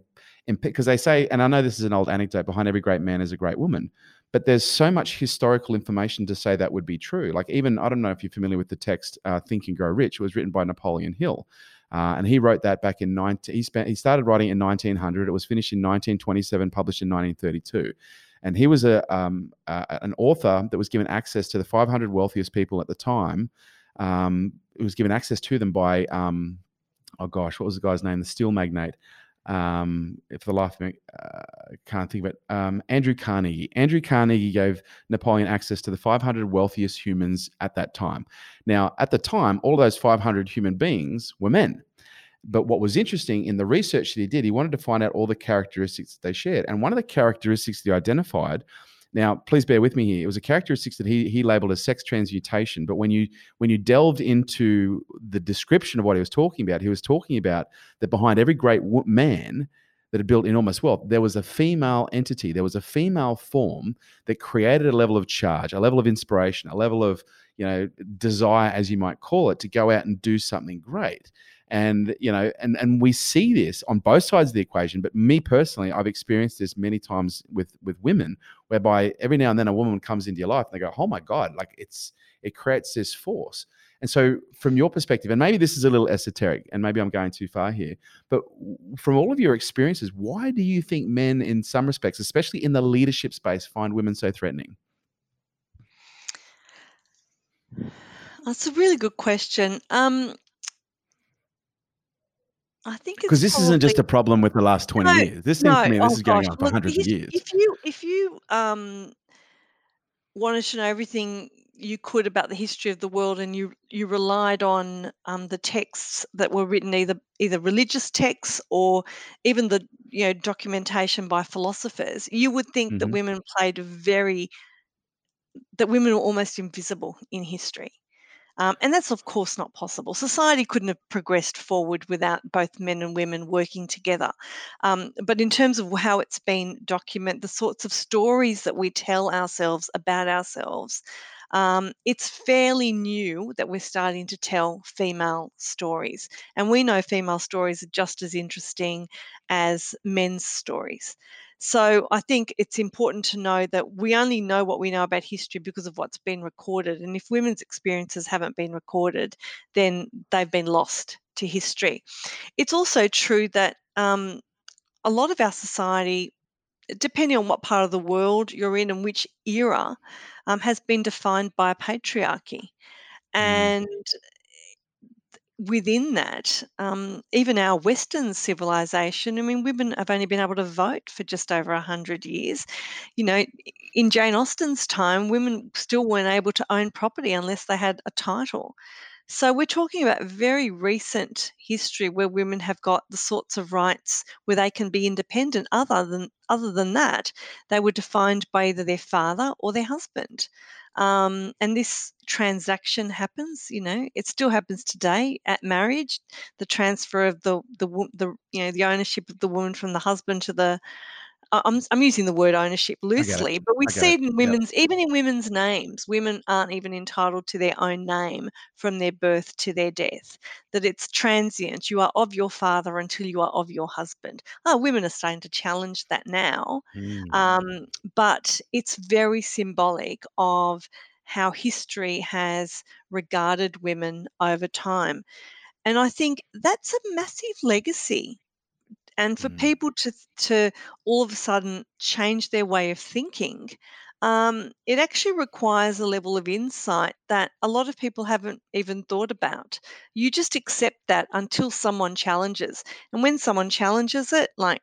because they say, and I know this is an old anecdote, behind every great man is a great woman, but there's so much historical information to say that would be true. Like even I don't know if you're familiar with the text uh, "Think and Grow Rich." It was written by Napoleon Hill, uh, and he wrote that back in 19. He spent he started writing in 1900. It was finished in 1927, published in 1932. And he was a um, uh, an author that was given access to the 500 wealthiest people at the time. Um, it was given access to them by um, oh gosh, what was the guy's name? The steel magnate um, for the life uh, can't think of it. Um, Andrew Carnegie. Andrew Carnegie gave Napoleon access to the 500 wealthiest humans at that time. Now, at the time, all those 500 human beings were men. But what was interesting in the research that he did, he wanted to find out all the characteristics that they shared. And one of the characteristics that he identified now, please bear with me here. It was a characteristic that he he labeled as sex transmutation. But when you when you delved into the description of what he was talking about, he was talking about that behind every great man that had built enormous wealth, there was a female entity, there was a female form that created a level of charge, a level of inspiration, a level of you know desire, as you might call it, to go out and do something great and you know and and we see this on both sides of the equation but me personally i've experienced this many times with with women whereby every now and then a woman comes into your life and they go oh my god like it's it creates this force. And so from your perspective and maybe this is a little esoteric and maybe i'm going too far here but from all of your experiences why do you think men in some respects especially in the leadership space find women so threatening? That's a really good question. Um I think because this isn't just a problem with the last 20 No, years. This seems no. to me this Oh is going gosh. on for Look, hundreds of years. if you if you um wanted to know everything you could about the history of the world and you you relied on um, the texts that were written either either religious texts or even the you know documentation by philosophers, you would think that hmm women played a very that women were almost invisible in history. Um, and that's, of course, not possible. Society couldn't have progressed forward without both men and women working together. Um, but in terms of how it's been documented, the sorts of stories that we tell ourselves about ourselves, um, it's fairly new that we're starting to tell female stories. And we know female stories are just as interesting as men's stories. So I think it's important to know that we only know what we know about history because of what's been recorded. And if women's experiences haven't been recorded, then they've been lost to history. It's also true that um, a lot of our society, depending on what part of the world you're in and which era, um, has been defined by a patriarchy. Mm. And within that, um, even our Western civilization, I mean, women have only been able to vote for just over 100 years. You know, in Jane Austen's time, women still weren't able to own property unless they had a title. So we're talking about very recent history where women have got the sorts of rights where they can be independent. Other than other than that, they were defined by either their father or their husband. Um, and this transaction happens, you know, it still happens today at marriage. The transfer of the the the you know the ownership of the woman from the husband to the I'm I'm using the word ownership I get it. loosely, but we see it. in Yep. women's even in women's names. Women aren't even entitled to their own name from their birth to their death. That it's transient. You are of your father until you are of your husband. Oh, women are starting to challenge that now, Mm. um, but it's very symbolic of how history has regarded women over time. And I think that's a massive legacy and for Mm. people to to all of a sudden change their way of thinking um, it actually requires a level of insight that a lot of people haven't even thought about you just accept that until someone challenges and when someone challenges it like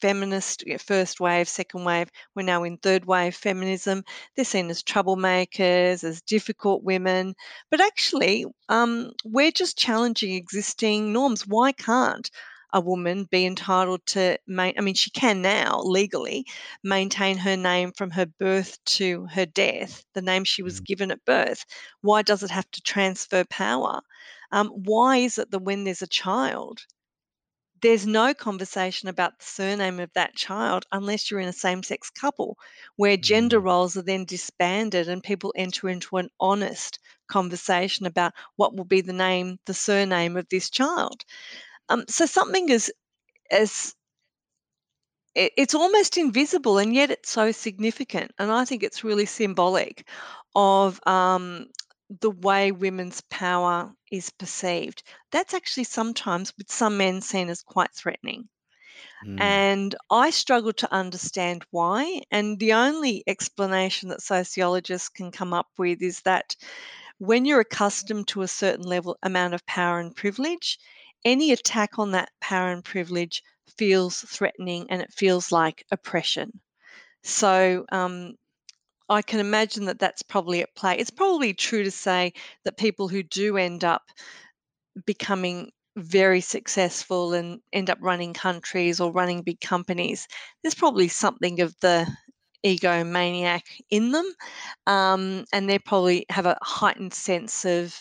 feminist, first wave, second wave. We're now in third wave feminism. They're seen as troublemakers, as difficult women. But actually, um, we're just challenging existing norms. Why can't a woman be entitled to main, I mean, she can now legally maintain her name from her birth to her death, the name she was Mm. given at birth. Why does it have to transfer power? Um, why is it that when there's a child, there's no conversation about the surname of that child unless you're in a same sex couple, where gender Mm. roles are then disbanded and people enter into an honest conversation about what will be the name, the surname of this child. Um, so something as as it's almost invisible and yet it's so significant and i think it's really symbolic of um, the way women's power is perceived that's actually sometimes with some men seen as quite threatening Mm. and I struggle to understand why. And the only explanation that sociologists can come up with is that when you're accustomed to a certain level amount of power and privilege, any attack on that power and privilege feels threatening and it feels like oppression. So um, I can imagine that that's probably at play. It's probably true to say that people who do end up becoming very successful and end up running countries or running big companies, there's probably something of the egomaniac in them. Um, and they probably have a heightened sense of,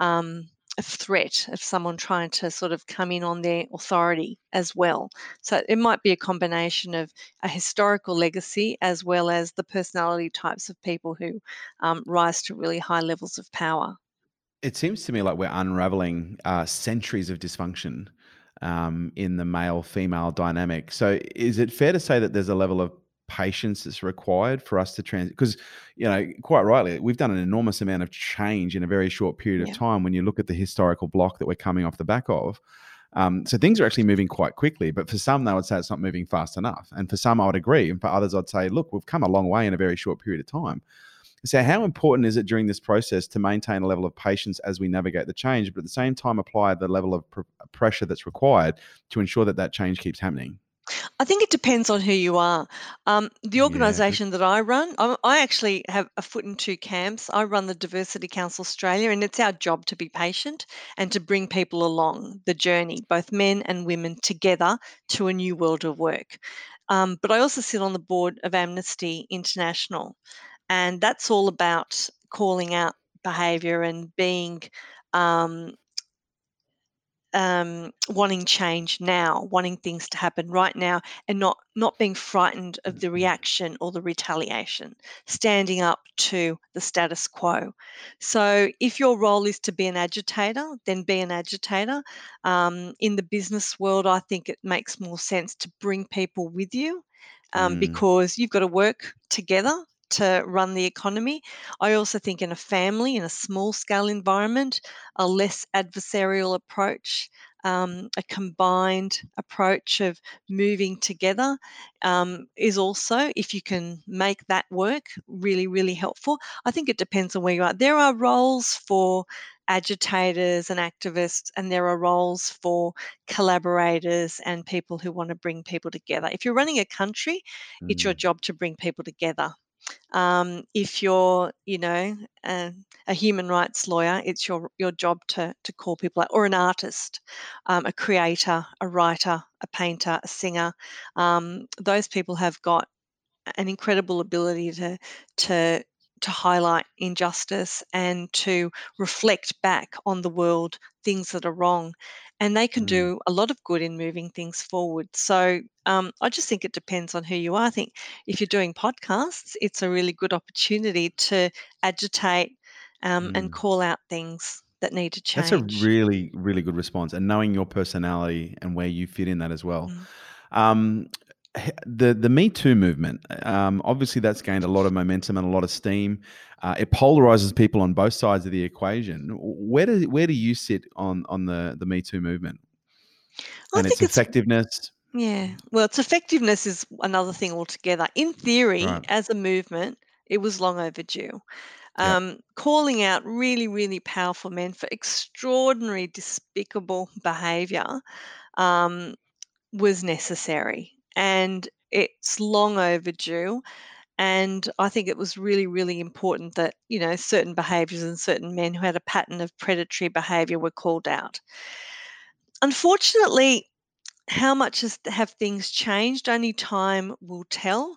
um, threat of someone trying to sort of come in on their authority as well. So it might be a combination of a historical legacy as well as the personality types of people who um, rise to really high levels of power. It seems to me like we're unraveling uh, centuries of dysfunction um, in the male female dynamic. So, is it fair to say that there's a level of patience that's required for us to trans? Because, you know, quite rightly, we've done an enormous amount of change in a very short period of Yeah. time when you look at the historical block that we're coming off the back of. Um, so things are actually moving quite quickly, but for some, they would say it's not moving fast enough. And for some, I would agree. And for others, I'd say, look, we've come a long way in a very short period of time. So, how important is it during this process to maintain a level of patience as we navigate the change, but at the same time apply the level of pr- pressure that's required to ensure that that change keeps happening? I think it depends on who you are. Um, the Yeah. organisation that I run, I, I actually have a foot in two camps. I run the Diversity Council Australia, and it's our job to be patient and to bring people along the journey, both men and women together to a new world of work. Um, but I also sit on the board of Amnesty International, and that's all about calling out behaviour and being um, um, wanting change now, wanting things to happen right now, and not not being frightened of the reaction or the retaliation, standing up to the status quo. So, if your role is to be an agitator, then be an agitator. Um, in the business world, I think it makes more sense to bring people with you um, Mm, because you've got to work together to run the economy. I also think in a family, in a small scale environment, a less adversarial approach, um, a combined approach of moving together um, is also, if you can make that work, really, really helpful. I think it depends on where you are. There are roles for agitators and activists, and there are roles for collaborators and people who want to bring people together. If you're running a country, it's your mm, job to bring people together. Um, if you're, you know, a, a human rights lawyer, it's your your job to to call people out, or an artist, um, a creator, a writer, a painter, a singer. Um, those people have got an incredible ability to to to highlight injustice and to reflect back on the world things that are wrong and they can mm. do a lot of good in moving things forward so um, i just think it depends on who you are i think if you're doing podcasts it's a really good opportunity to agitate um, and Mm. call out things that need to change. That's a really, really good response, and knowing your personality and where you fit in that as well. Mm. Um, the the Me Too movement, um, obviously, that's gained a lot of momentum and a lot of steam. Uh, it polarizes people on both sides of the equation. Where do where do you sit on on the the Me Too movement i and its think it's effectiveness? Yeah. Well, its effectiveness is another thing altogether. In theory, Right. as a movement, it was long overdue. Yep. Um, calling out really, really powerful men for extraordinary, despicable behavior um, was necessary. And it's long overdue. And I think it was really, really important that, you know, certain behaviors and certain men who had a pattern of predatory behavior were called out. Unfortunately, how much has, have things changed? Only time will tell.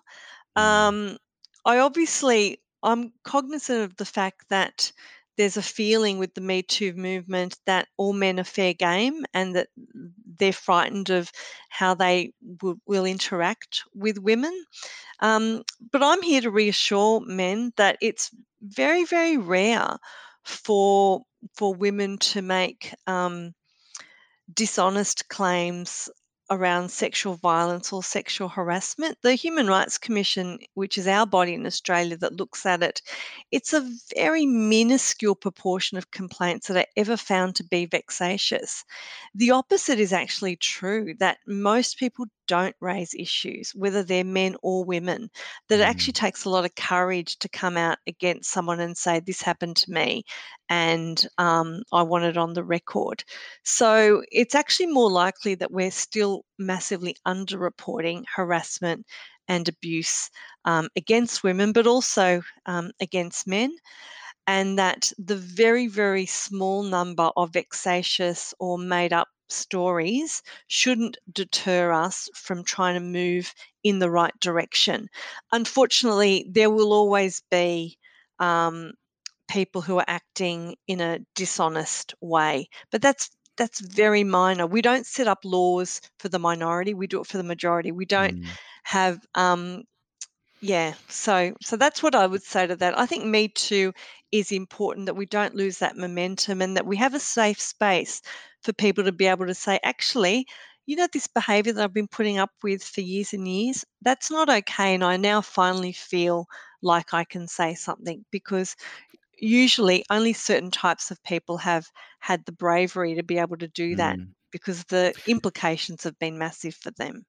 Mm. Um, I obviously, I'm cognizant of the fact that there's a feeling with the Me Too movement that all men are fair game and that they're frightened of how they w- will interact with women. Um, but I'm here to reassure men that it's very, very rare for for women to make um, dishonest claims around sexual violence or sexual harassment. The Human Rights Commission, which is our body in Australia that looks at it, it's a very minuscule proportion of complaints that are ever found to be vexatious. The opposite is actually true that most people don't raise issues, whether they're men or women, that it actually Mm. takes a lot of courage to come out against someone and say, This happened to me and um, I want it on the record. So it's actually more likely that we're still massively underreporting harassment and abuse um, against women, but also um, against men. And that the very, very small number of vexatious or made up stories shouldn't deter us from trying to move in the right direction. Unfortunately, there will always be um, people who are acting in a dishonest way, but that's that's very minor. We don't set up laws for the minority; we do it for the majority. We don't Mm. have um, yeah, so so that's what I would say to that. I think Me Too is important that we don't lose that momentum and that we have a safe space for people to be able to say, actually, you know, this behavior that I've been putting up with for years and years, that's not okay. And I now finally feel like I can say something because usually only certain types of people have had the bravery to be able to do that Mm. because the implications have been massive for them.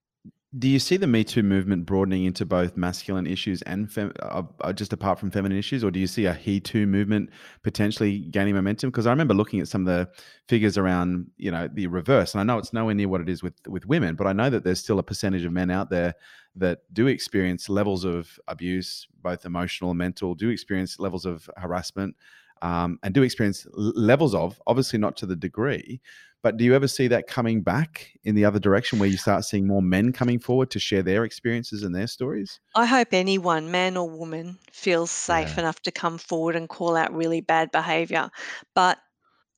Do you see the Me Too movement broadening into both masculine issues and fem- uh, uh, just apart from feminine issues, or do you see a He Too movement potentially gaining momentum? Because I remember looking at some of the figures around, you know, the reverse, and I know it's nowhere near what it is with with women, but I know that there's still a percentage of men out there that do experience levels of abuse, both emotional and mental, do experience levels of harassment, um, and do experience levels of, obviously not to the degree, but do you ever see that coming back in the other direction where you start seeing more men coming forward to share their experiences and their stories? I hope anyone, man or woman, feels safe Yeah. enough to come forward and call out really bad behavior. But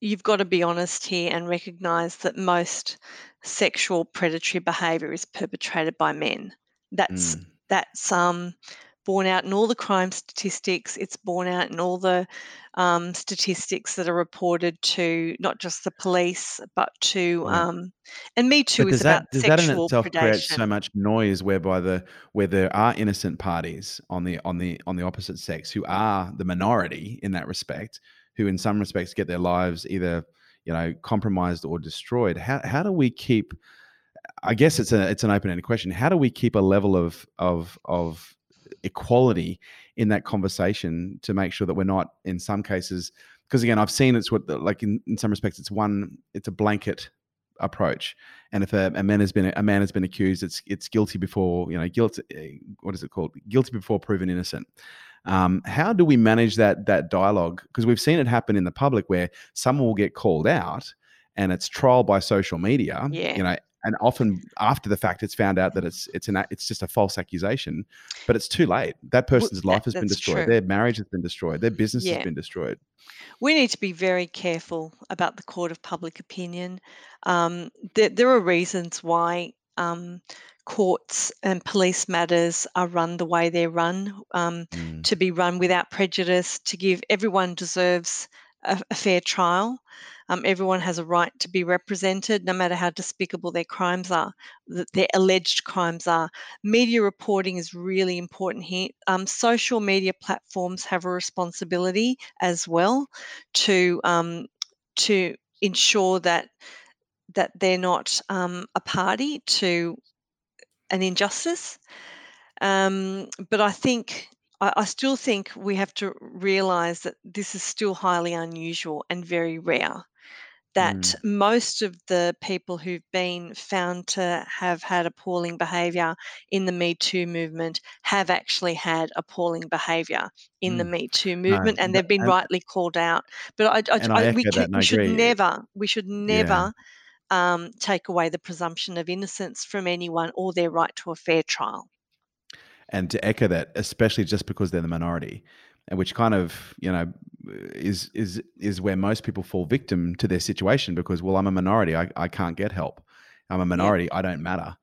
you've got to be honest here and recognize that most sexual predatory behavior is perpetrated by men. That's Mm. that's um borne out in all the crime statistics. It's borne out in all the um, statistics that are reported to not just the police, but to um, and Me Too is does about that does that in itself create so much noise whereby the where there are innocent parties on the on the on the opposite sex who are the minority in that respect, who in some respects get their lives either you know compromised or destroyed? How how do we keep I guess it's a it's an open ended question. How do we keep a level of of of equality in that conversation to make sure that we're not in some cases because again I've seen it's what the, like in, in some respects it's one it's a blanket approach. And if a, a man has been a man has been accused it's it's guilty before you know guilty eh, what is it called? Guilty before proven innocent. Um, how do we manage that that dialogue? Because we've seen it happen in the public where someone will get called out and it's trial by social media Yeah. you know and often after the fact it's found out that it's it's an it's just a false accusation but it's too late that person's that- life has been destroyed true. their marriage has been destroyed their business Yeah. has been destroyed we need to be very careful about the court of public opinion. Um, there, there are reasons why um, courts and police matters are run the way they're run, um, Mm. to be run without prejudice, to give everyone deserves a, a fair trial. Um, everyone has a right to be represented, no matter how despicable their crimes are, th- their alleged crimes are. Media reporting is really important here. Um, social media platforms have a responsibility as well to um, to ensure that that they're not um, a party to an injustice. Um, but I think I, I still think we have to realise that this is still highly unusual and very rare. that Mm. most of the people who've been found to have had appalling behaviour in the Me Too movement have actually had appalling behaviour in the Mm. Me Too No, movement, and they've been rightly called out. But I, I, I we, we should never, we should Yeah. never um, take away the presumption of innocence from anyone or their right to a fair trial. And to echo that, especially just because they're the minority, and which kind of you know is is is where most people fall victim to their situation because well, I'm a minority, I, I can't get help. I'm a minority, I don't matter.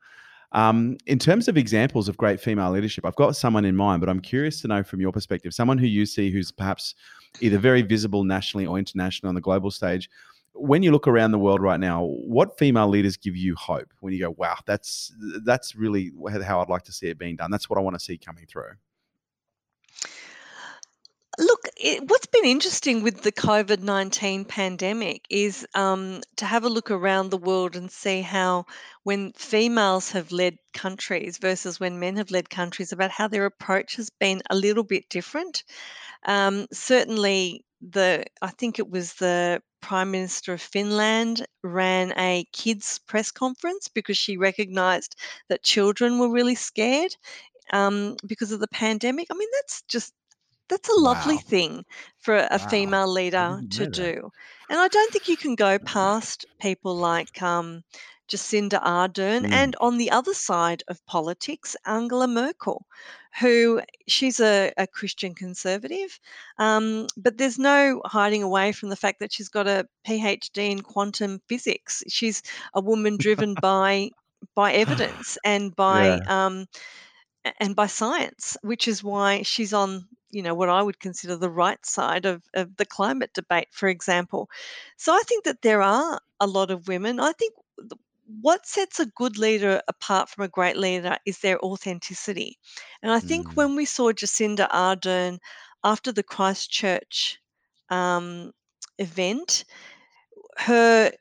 Um, in terms of examples of great female leadership, I've got someone in mind, but I'm curious to know from your perspective, someone who you see who's perhaps either very visible nationally or internationally on the global stage. When you look around the world right now, what female leaders give you hope? When you go, "Wow, that's that's really how I'd like to see it being done. That's what I want to see coming through." Look, it, what's been interesting with the COVID 19 pandemic is um, to have a look around the world and see how, when females have led countries versus when men have led countries, about how their approach has been a little bit different. Um, certainly, the I think it was the Prime Minister of Finland ran a kids press conference because she recognised that children were really scared um, because of the pandemic. I mean, that's just that's a lovely Wow. thing for a Wow. female leader to that. do. And I don't think you can go past people like um, Jacinda Ardern Mm. and on the other side of politics, Angela Merkel, who she's a, a Christian conservative, um, but there's no hiding away from the fact that she's got a PhD in quantum physics. She's a woman driven by by evidence and by Yeah. um, and by science, which is why she's on, you know, what I would consider the right side of, of the climate debate, for example. So I think that there are a lot of women. I think th- what sets a good leader apart from a great leader is their authenticity. And I think Mm. when we saw Jacinda Ardern after the Christchurch um, event, her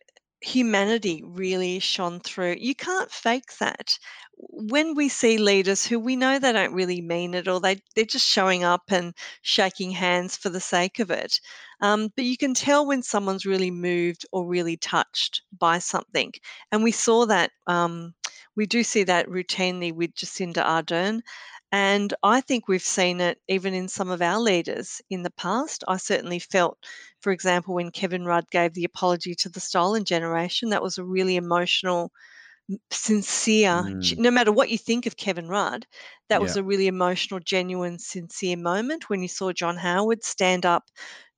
humanity really shone through. You can't fake that. When we see leaders who we know they don't really mean it or they, they're just showing up and shaking hands for the sake of it, um, but you can tell when someone's really moved or really touched by something. And we saw that, um, we do see that routinely with Jacinda Ardern. And I think we've seen it even in some of our leaders in the past. I certainly felt for example, when Kevin Rudd gave the apology to the stolen generation, that was a really emotional, sincere, Mm. no matter what you think of Kevin Rudd, that was a really emotional, genuine, sincere moment when you saw John Howard stand up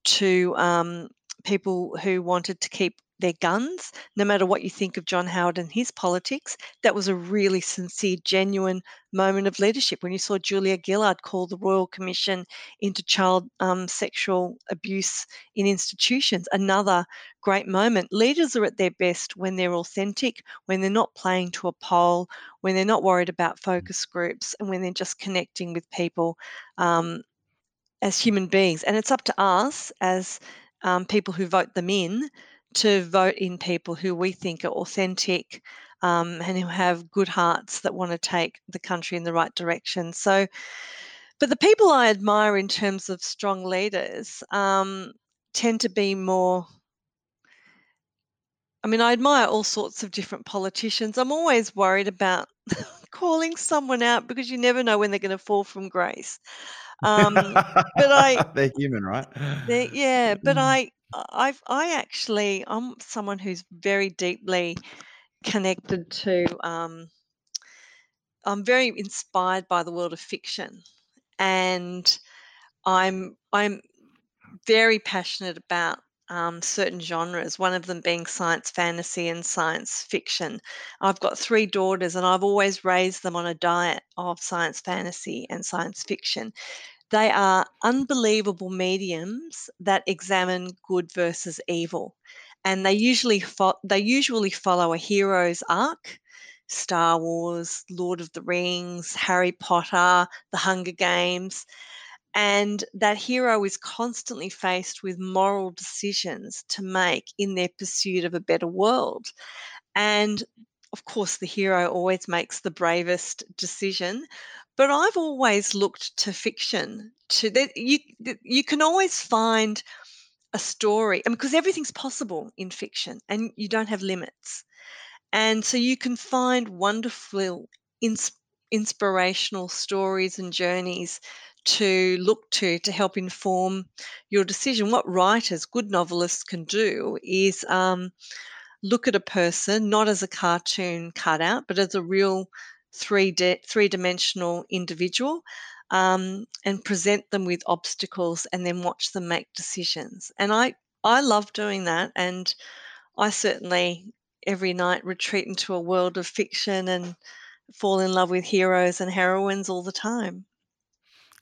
to um, people who wanted to keep their guns, no matter what you think of John Howard and his politics. That was a really sincere, genuine moment of leadership. When you saw Julia Gillard call the Royal Commission into child um, sexual abuse in institutions, another great moment. Leaders are at their best when they're authentic, when they're not playing to a poll, when they're not worried about focus groups, and when they're just connecting with people um, as human beings. And it's up to us as um, people who vote them in to vote in people who we think are authentic um, and who have good hearts that want to take the country in the right direction. So, but the people I admire in terms of strong leaders um, tend to be more. I mean, I admire all sorts of different politicians. I'm always worried about calling someone out because you never know when they're going to fall from grace. Um, but I, They're human, right? they, yeah, but Mm. I, I've, I actually, I'm someone who's very deeply connected to. Um, I'm very inspired by the world of fiction, and I'm I'm very passionate about um, certain genres. One of them being science fantasy and science fiction. I've got three daughters, and I've always raised them on a diet of science fantasy and science fiction. They are unbelievable mediums that examine good versus evil, and they usually fo- they usually follow a hero's arc. Star Wars, Lord of the Rings, Harry Potter, The Hunger Games, and that hero is constantly faced with moral decisions to make in their pursuit of a better world. And of course, the hero always makes the bravest decision. But I've always looked to fiction to that you you can always find a story, and because everything's possible in fiction, and you don't have limits, and so you can find wonderful, ins- inspirational stories and journeys to look to to help inform your decision. What writers, good novelists, can do is um, look at a person not as a cartoon cutout, but as a real three di- three dimensional individual, um, and present them with obstacles, and then watch them make decisions. And I I love doing that, and I certainly every night retreat into a world of fiction and fall in love with heroes and heroines all the time.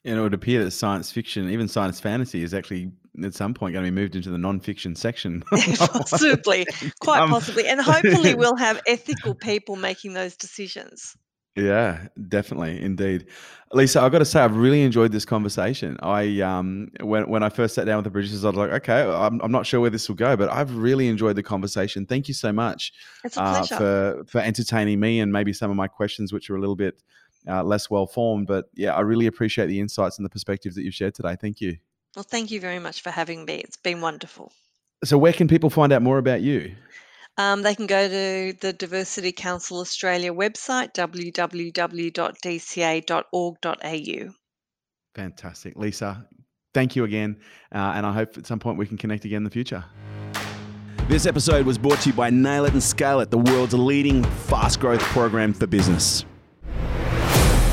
And it would appear that science fiction, even science fantasy, is actually at some point going to be moved into the non-fiction section. possibly, quite Um, possibly, and hopefully we'll have ethical people making those decisions. Yeah, definitely, indeed. Lisa, I've got to say, I've really enjoyed this conversation. I um, when when I first sat down with the producers, I was like, okay, I'm, I'm not sure where this will go, but I've really enjoyed the conversation. Thank you so much uh, for for entertaining me and maybe some of my questions, which are a little bit uh, less well formed. But yeah, I really appreciate the insights and the perspectives that you've shared today. Thank you. well, thank you very much for having me. It's been wonderful. So, where can people find out more about you? Um, they can go to the Diversity Council Australia website, www.dca.org.au. Fantastic, Lisa. Thank you again, uh, and I hope at some point we can connect again in the future. This episode was brought to you by Nail It and Scale It, the world's leading fast growth program for business.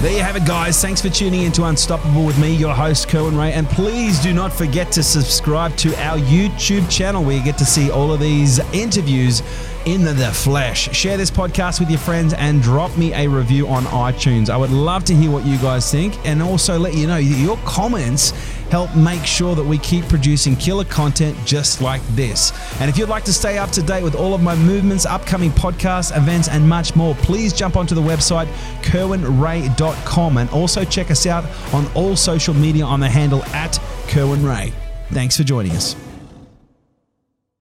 There you have it, guys. Thanks for tuning in to Unstoppable with me, your host, Kerwin Rae. And please do not forget to subscribe to our YouTube channel where you get to see all of these interviews in the, flesh. Share this podcast with your friends and drop me a review on iTunes. I would love to hear what you guys think and also let you know your comments help make sure that we keep producing killer content just like this. And if you'd like to stay up to date with all of my movements, upcoming podcasts, events, and much more, please jump onto the website kerwinrae.com and also check us out on all social media on the handle at Kerwin Rae. Thanks for joining us.